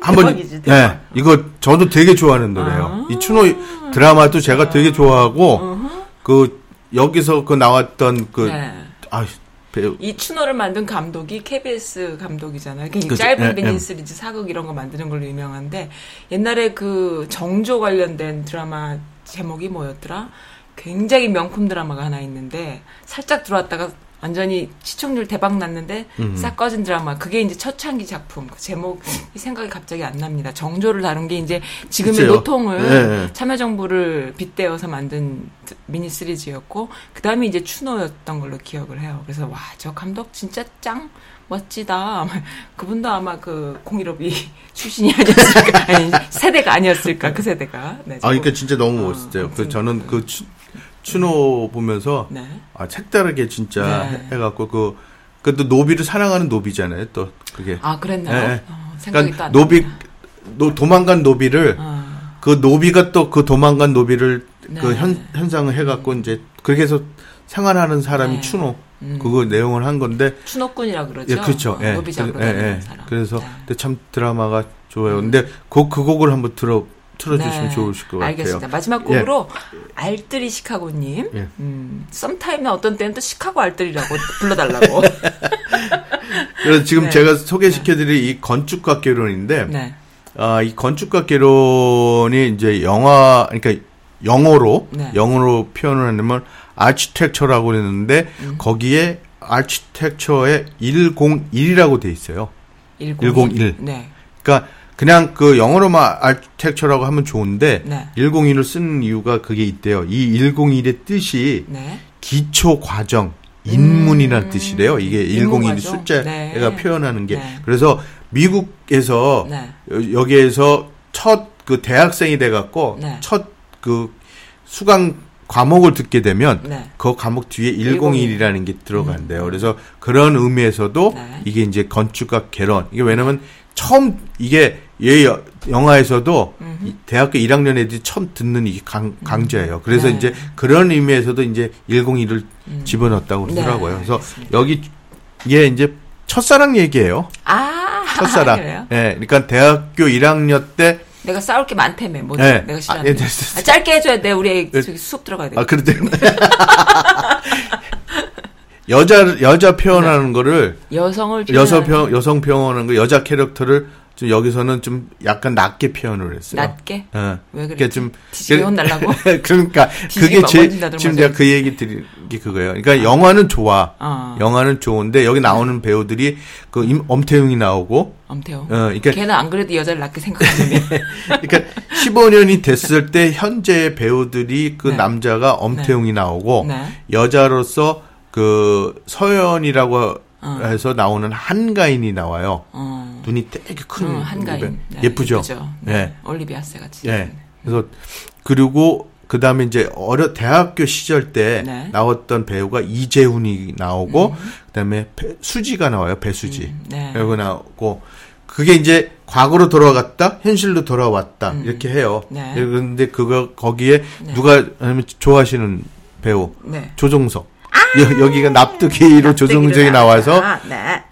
한번 대박이지, 대박. 아. 예 이거 저도 되게 좋아하는 노래예요. 이 추노 드라마도 제가 되게 좋아하고 그 여기서 그 나왔던 그 네. 아 배우 이 추노를 만든 감독이 KBS 감독이잖아요. 그 그죠. 짧은 예, 예. 시리즈 사극 이런 거 만드는 걸로 유명한데 옛날에 그 정조 관련된 드라마 제목이 뭐였더라? 굉장히 명품 드라마가 하나 있는데 살짝 들어왔다가 완전히 시청률 대박 났는데 음. 싹 꺼진 드라마. 그게 이제 첫창기 작품. 그 제목이 생각이 갑자기 안 납니다. 정조를 다룬 게 이제 지금의 글쎄요. 노통을 예, 예. 참여정부를 빗대어서 만든 미니 시리즈였고 그 다음에 이제 추노였던 걸로 기억을 해요. 그래서 와 저 감독 진짜 짱 멋지다. 그분도 아마 그 공일업이 (laughs) 출신이 아니었을까 아니 세대가 아니었을까 그 세대가. 네, 아 그러니까 진짜 너무 어, 멋있어요. 그 아무튼, 저는 그 추, 추노 보면서 네. 아 색다르게 진짜 네. 해갖고 그 그또 노비를 사랑하는 노비잖아요. 또 그게 아 그랬나요? 예. 어, 그러니까 노비. 노, 도망간 노비를 어, 그 노비가 또 그 도망간 노비를 네. 그 현, 현상을 해갖고 이제 그렇게 해서 생활하는 사람이 네. 추노 음. 그거 내용을 한 건데 추노꾼이라 그러죠. 예 그렇죠 어, 예, 노비 잡으러 그- 예, 예. 사람. 그래서 네. 근데 참 드라마가 좋아요 근데 곡그 곡을 한번 들어 틀어주시면 네. 좋으실 것 알겠습니다. 같아요 마지막 곡으로 알뜰이 시카고님. 예. 음, 썸타임나 어떤 때는 또 시카고 알뜰이라고 불러달라고. (laughs) 그래서 지금 네. 제가 소개시켜드릴 이 건축가 개론인데 네. 아, 이 건축가 개론이 이제 영화, 그러니까 영어로, 네. 영어로 표현을 하면 아치텍처라고 했는데, 음. 거기에 아치텍처에 101이라고 돼 있어요. 101. 네. 그러니까 그냥 그 영어로만 아치텍처라고 하면 좋은데, 네. 101을 쓰는 이유가 그게 있대요. 이 101의 뜻이 네. 기초 과정, 인문이라는 뜻이래요. 이게 음. 인문 101이 과정? 숫자가 네. 표현하는 게. 네. 그래서 미국에서 네. 여- 여기에서 첫 그 대학생이 돼 갖고 네. 첫그 수강 과목을 듣게 되면 네. 그 과목 뒤에 101. 101이라는 게 들어간대요. 그래서 그런 의미에서도 네. 이게 이제 건축학 개론. 이게 왜냐면 처음 이게 얘 여- 영화에서도 이 대학교 1학년 애들이 처음 듣는 이게 강, 강좌예요. 그래서 네. 이제 그런 의미에서도 이제 101을 집어넣었다고 네, 그러더라고요. 그래서 알겠습니다. 여기 이게 이제 첫사랑 얘기예요. 아, 첫사랑. (laughs) 그래요? 예. 그러니까 대학교 1학년 때 내가 싸울 게 많다며. 뭐 네. 내가 아, 싫어하는. 예, 거. 됐어, 됐어. 아, 짧게 해줘야 돼. 우리 애 예. 저기 수업 들어가야 돼. 아, 그런데 (laughs) 여자 여자 표현하는 거를 여성을 여성 표현하는 표 여성 표현하는 거 여자 캐릭터를 좀 여기서는 좀 약간 낮게 표현을 했어요. 낮게? 어. 왜 (laughs) 그러니까 그랬지? 좀 뒤지게 혼날라고? 그러니까 그게 막제 지금. 제가 그 얘기 드린 게 그거예요. 그러니까 영화는 좋아. 어. 영화는 좋은데 여기 나오는 배우들이 그 임, 엄태웅이 나오고 엄태호. 어, 그러니까 걔는 안 그래도 여자를 낳게 생각하는데. (laughs) 그러니까 15년이 됐을 때 현재 배우들이 그 네. 남자가 엄태웅이 나오고 네. 여자로서 그 서연이라고 어. 해서 나오는 한가인이 나와요. 어. 눈이 되게 큰 음, 한가인. 네, 예쁘죠. 예쁘죠. 네. 네. 올리비아세 같이. 예. 그래서 그리고 그 다음에 이제 어려 대학교 시절 때 네. 나왔던 배우가 이재훈이 나오고 그다음에 배- 수지가 나와요. 배수지. 네. 배우가 나오고 그게 이제 과거로 돌아갔다 현실로 돌아왔다 이렇게 해요. 음. 네. 그런데 그거 거기에 네. 누가 아니면 좋아하시는 배우 네. 조종석. 아, 여, 여기가 납득이로 조성석이 나와서 아, 네.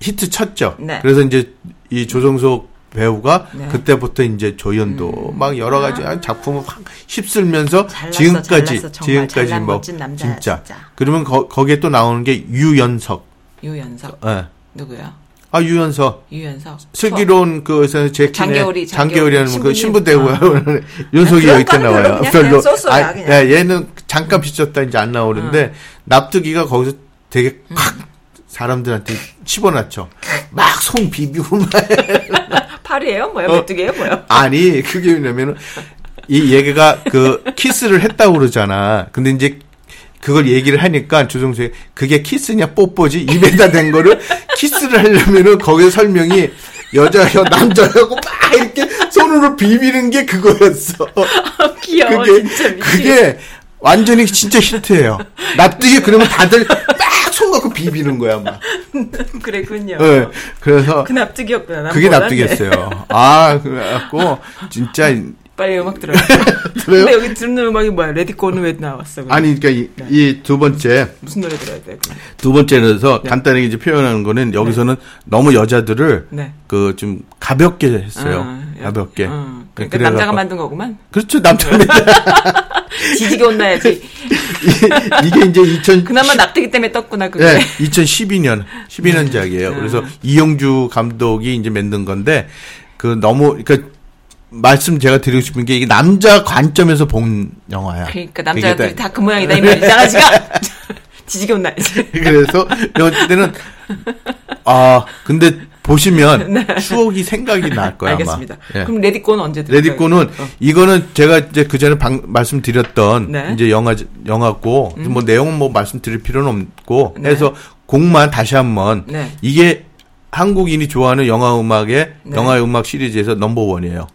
히트 쳤죠. 네. 그래서 이제 이 조성석 배우가 네. 음. 그때부터 이제 조연도 막 여러 가지 작품을 확 휩쓸면서 잘났어, 지금까지 잘났어, 지금까지 뭐 남자야, 진짜. 진짜. 그러면 거, 거기에 또 나오는 게 유연석. 유연석 예. 누구야? 아 유연석. 유연석. 슬기로운 그에서 제키네 장겨울이, 장겨울이라는 그 장겨울이 신부 신부님. 대고요. (laughs) 윤석이 그런 여기 때 별로 나와요. 쏘쏘야, 아. 예, 얘는 잠깐 비쳤다 이제 안 나오는데 납득이가 거기서 되게 음. 콱 사람들한테 집어넣죠. 막 손 비비고 막 팔이에요? 뭐야? 어. 메뚜기예요? 뭐야? 아니 그게 왜냐면은 이 얘기가 그 키스를 했다고 그러잖아. 근데 이제 그걸 얘기를 하니까 조정석이 그게 키스냐 뽀뽀지 입에다 댄 거를 키스를 하려면은 거기서 설명이 여자여 남자여고 막 이렇게 손으로 비비는 게 그거였어. (laughs) 귀여워 그게 진짜 미치. 그게 완전히 진짜 히트예요. 납득이 그러면 다들 막 손 갖고 비비는 거야 막. (laughs) 그랬군요. 예. 그래서 그 납득이었구나. 난 그게. 납득이었어요. 아 그래갖고 진짜 빨리 음악 들어요. (laughs) 들어요? 근데 여기 듣는 음악이 뭐야? 레디코는 왜 나왔어? 그럼? 아니 그러니까 이두 번째 무슨 노래 들어야 돼? 그럼? 두 번째로서 간단하게 이제 표현하는 거는 여기서는 너무 여자들을 네. 그좀 가볍게 했어요. 아, 가볍게. 어, 그러니까 그래갖고- 남자가 만든 거구만. 그렇죠 남자 (laughs) 지지게 혼나야지. (laughs) 이게 이제 2000 그나마 납득이 때문에 떴구나 그게. 네, 2012년 12년작이에요. 그래서 이영주 감독이 이제 만든 건데 그 너무 그러니까 말씀 제가 드리고 싶은 게 이게 남자 관점에서 본 영화야. 그러니까 남자들이 다- 다그 모양이다 이 말이지. 장아지가 (laughs) 지지게 혼나야지. 그래서 내가 때는 아 근데 보시면 (laughs) 추억이 생각이 날 거야 네. 알겠습니다. 아마. 예. 그럼 레디코는 언제 들어요? 레디코는 이거는 제가 이제 그 전에 방- 말씀드렸던 네. 이제 영화 영화고 뭐 내용은 뭐 말씀드릴 필요는 없고 네. 해서 곡만 다시 한번 네. 이게 한국인이 좋아하는 영화 음악의 네. 영화 음악 시리즈에서 넘버 원이에요.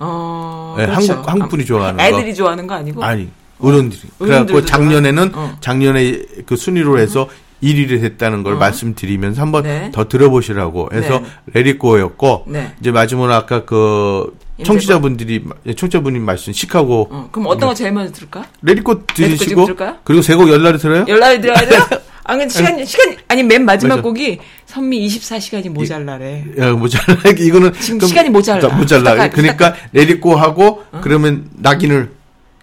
어, 네, 그렇죠. 한국 한국 분이 좋아하는 거. 애들이 좋아하는 거 아니고? 아니 어른들이. 그래갖고 어른들도 작년에는 좋아하는- 어. 작년에 그 순위로 해서 1위를 했다는 걸 말씀드리면서 한번 네. 더 들어보시라고 해서 네. Let It Go였고 네. 이제 마지막으로 아까 그 청취자분들이 청취자분이 말씀 시카고 어, 그럼 어떤 거 제일 먼저 들을까? 지금 들으시고? 그리고 세곡 연달아 들어요? 연달아 들어야 돼요? (laughs) 아, 근데 시간, 시간, 아니, 맨 마지막 맞아. 곡이 선미 24시간이 모자라래. 야, 모자라. 이거는 지금 좀 시간이 모자라. (laughs) 모자라. 부탁하- 그러니까 Let It Go 하고 그러면 낙인을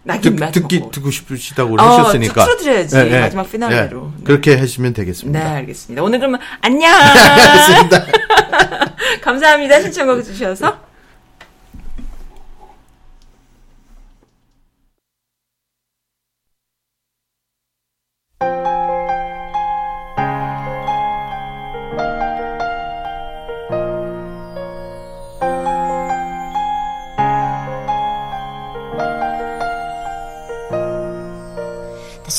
낙인 듣, 듣기 곡. 듣고 싶으시다고 어, 하셨으니까 틀어드려야지. 마지막 피날레로. 네. 그렇게 하시면 네, 되겠습니다. 알겠습니다. 오늘 그러면 안녕! (laughs) (laughs) 감사합니다. 신청곡 주셔서.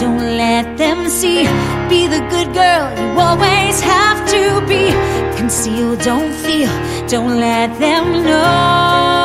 Don't let them see. Be the good girl you always have to be. Conceal, don't feel, don't let them know.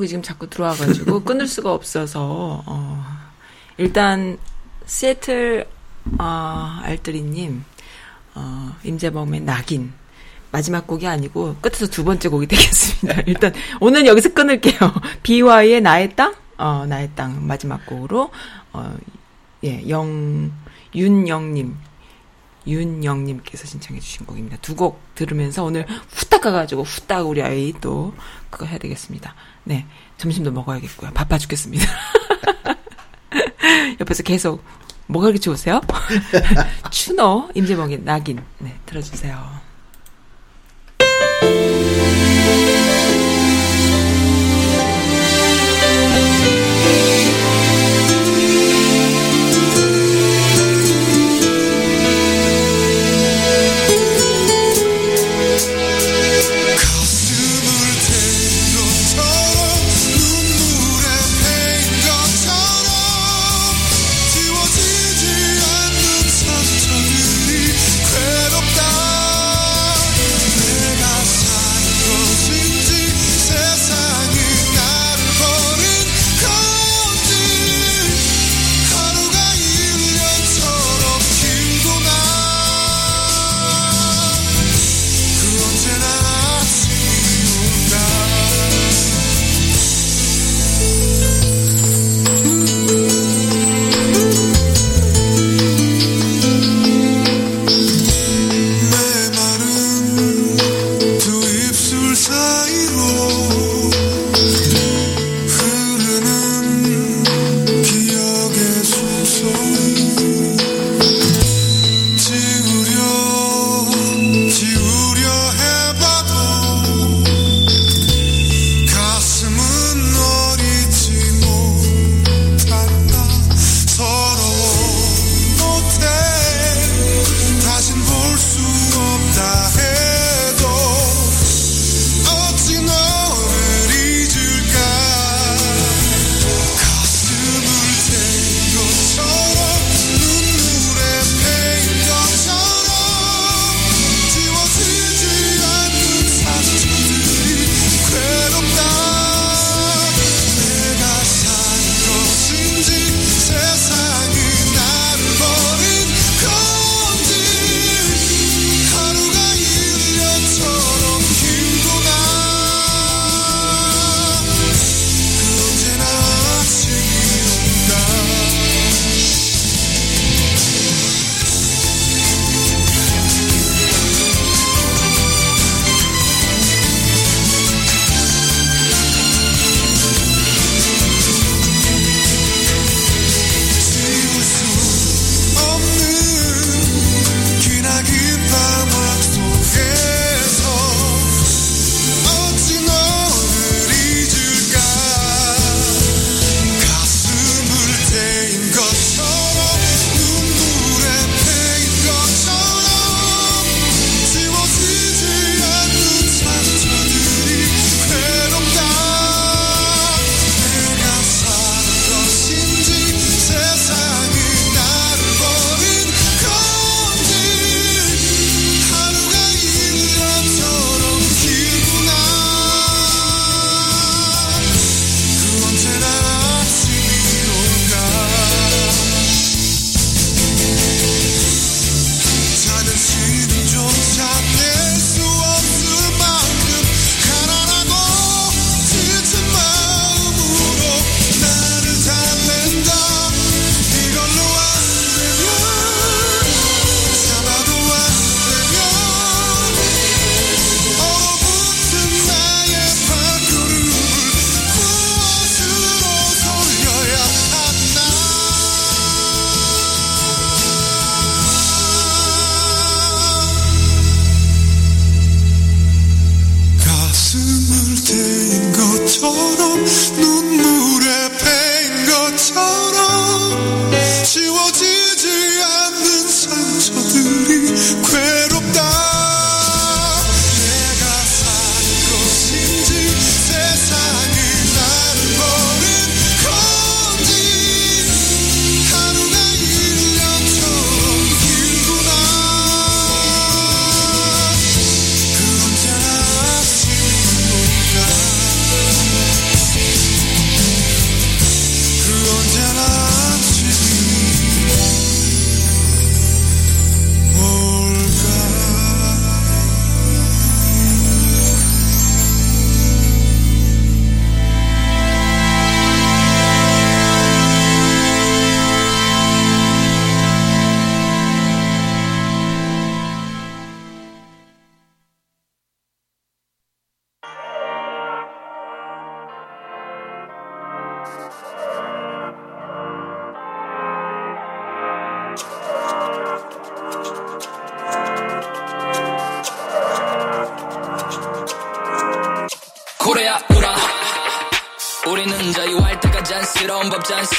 한국이 지금 자꾸 들어와가지고 (laughs) 끊을 수가 없어서 어, 일단 시애틀 어, 알뜰이님 어, 임재범의 낙인 마지막 곡이 아니고 끝에서 두 번째 곡이 되겠습니다. (laughs) 일단 오늘 여기서 끊을게요. (laughs) 비와의 나의 땅, 어, 나의 땅 마지막 곡으로 어, 예, 영 윤영님 윤영님께서 신청해주신 곡입니다. 두 곡 들으면서 오늘 후딱 가가지고 후딱 우리 아이 또 그거 해야 되겠습니다. 네. 점심도 먹어야겠고요. 바빠 죽겠습니다. (laughs) 옆에서 계속 뭐가 그렇게 좋으세요? (laughs) 추노, 임재범의 낙인. 네, 들어주세요.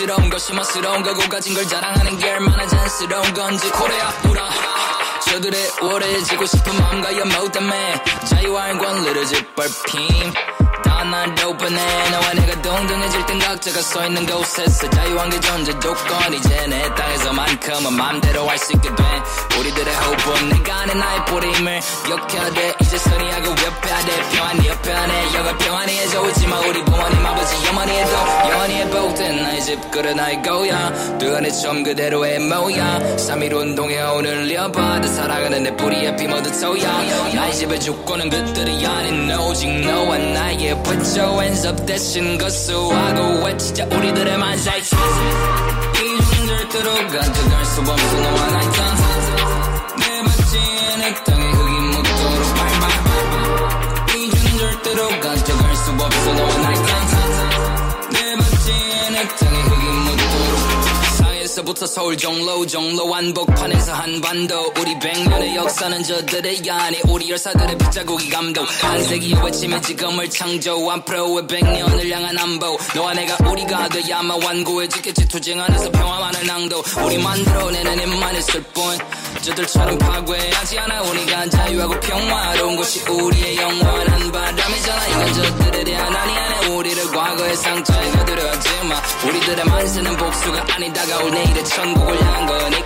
잔스러운 것이 멋스러운 거고 가진 걸 자랑하는 게 얼마나 잔스러운 건지 코레아 우라. 저들의 오래지고 싶은 마음과 연모 때문에 자유할 권리를 짓밟힘 다날 오픈해. 너와 내가 동등해질 땐 각자가 서 있는 곳에서 자유한 게 존재. 조건 이제 내 땅에서만큼은 맘대로 할 수 있게 돼. 우리들의 호흡은 내가 아는 나의 뿌림을 기억해야 돼 이제 선의하고 옆에야 돼 평안히 옆에 안에 영을 평안히 해줘. 있지만 우리 부모님 아버지 해도 영원히 해보든 나의 집 그래 나의 고향 뜨거운 처음 그대로의 모양 3.1 운동에 오늘 이어받아 살아가는 내 뿌리에 피 모두 토야. 나의 집의 주권은 그들이 아닌 오직 너와 나의 Put your hands up 대신 거수하고 외치자 우리들의 만세 이중 절대로 가져갈 수 없어 너와 나의 땅내 밭지에 내 땅에 흙이 묻도록 밟아 이중 절대로 가져갈 수 없어 너와 나의 땅내 밭지에 내 땅에 흙이 묻도록 상에서부터 서울 종로 종로 완복판에서 한반도. 우리 백년의 역사는 저들의 아니 우리 열사들의 빗자국이 감동. 한 세기의 외침이 지금을 창조. 앞으로의 백년을 향한 안보. 너와 내가 우리가 돼야만 완고해지겠지. 투쟁 안에서 평화만을 낭도. 우리 만들어내는 힘만 있을 뿐 저들처럼 파괴하지 않아. 우리가 자유하고 평화로운 곳이 우리의 영원한 바람이잖아. 이건 저들에 대한 아니 아니. 우리를 과거의 상처에 가두려 하지마. 우리들의 만세는 복수가 아니 다가올 내일의 천국을 향한 거니까.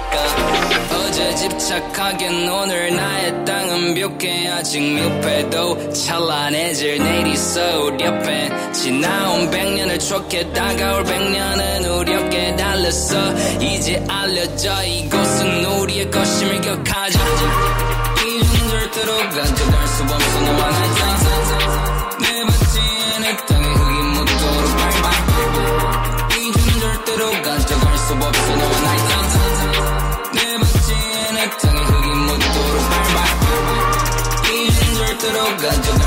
어제 집착하긴 오늘 나의 땅은 뷰게 아직 미흡해도 찬란해질 내일이 있어 우리 옆에. 지나온 백년을 촉해 다가올 백년은 우리 어깨에 달렸어. 이제 알려져 이곳은 우리의 것임을 기억하자 이젠 절대로 가져갈 수 없어. 너와 나 Ganjana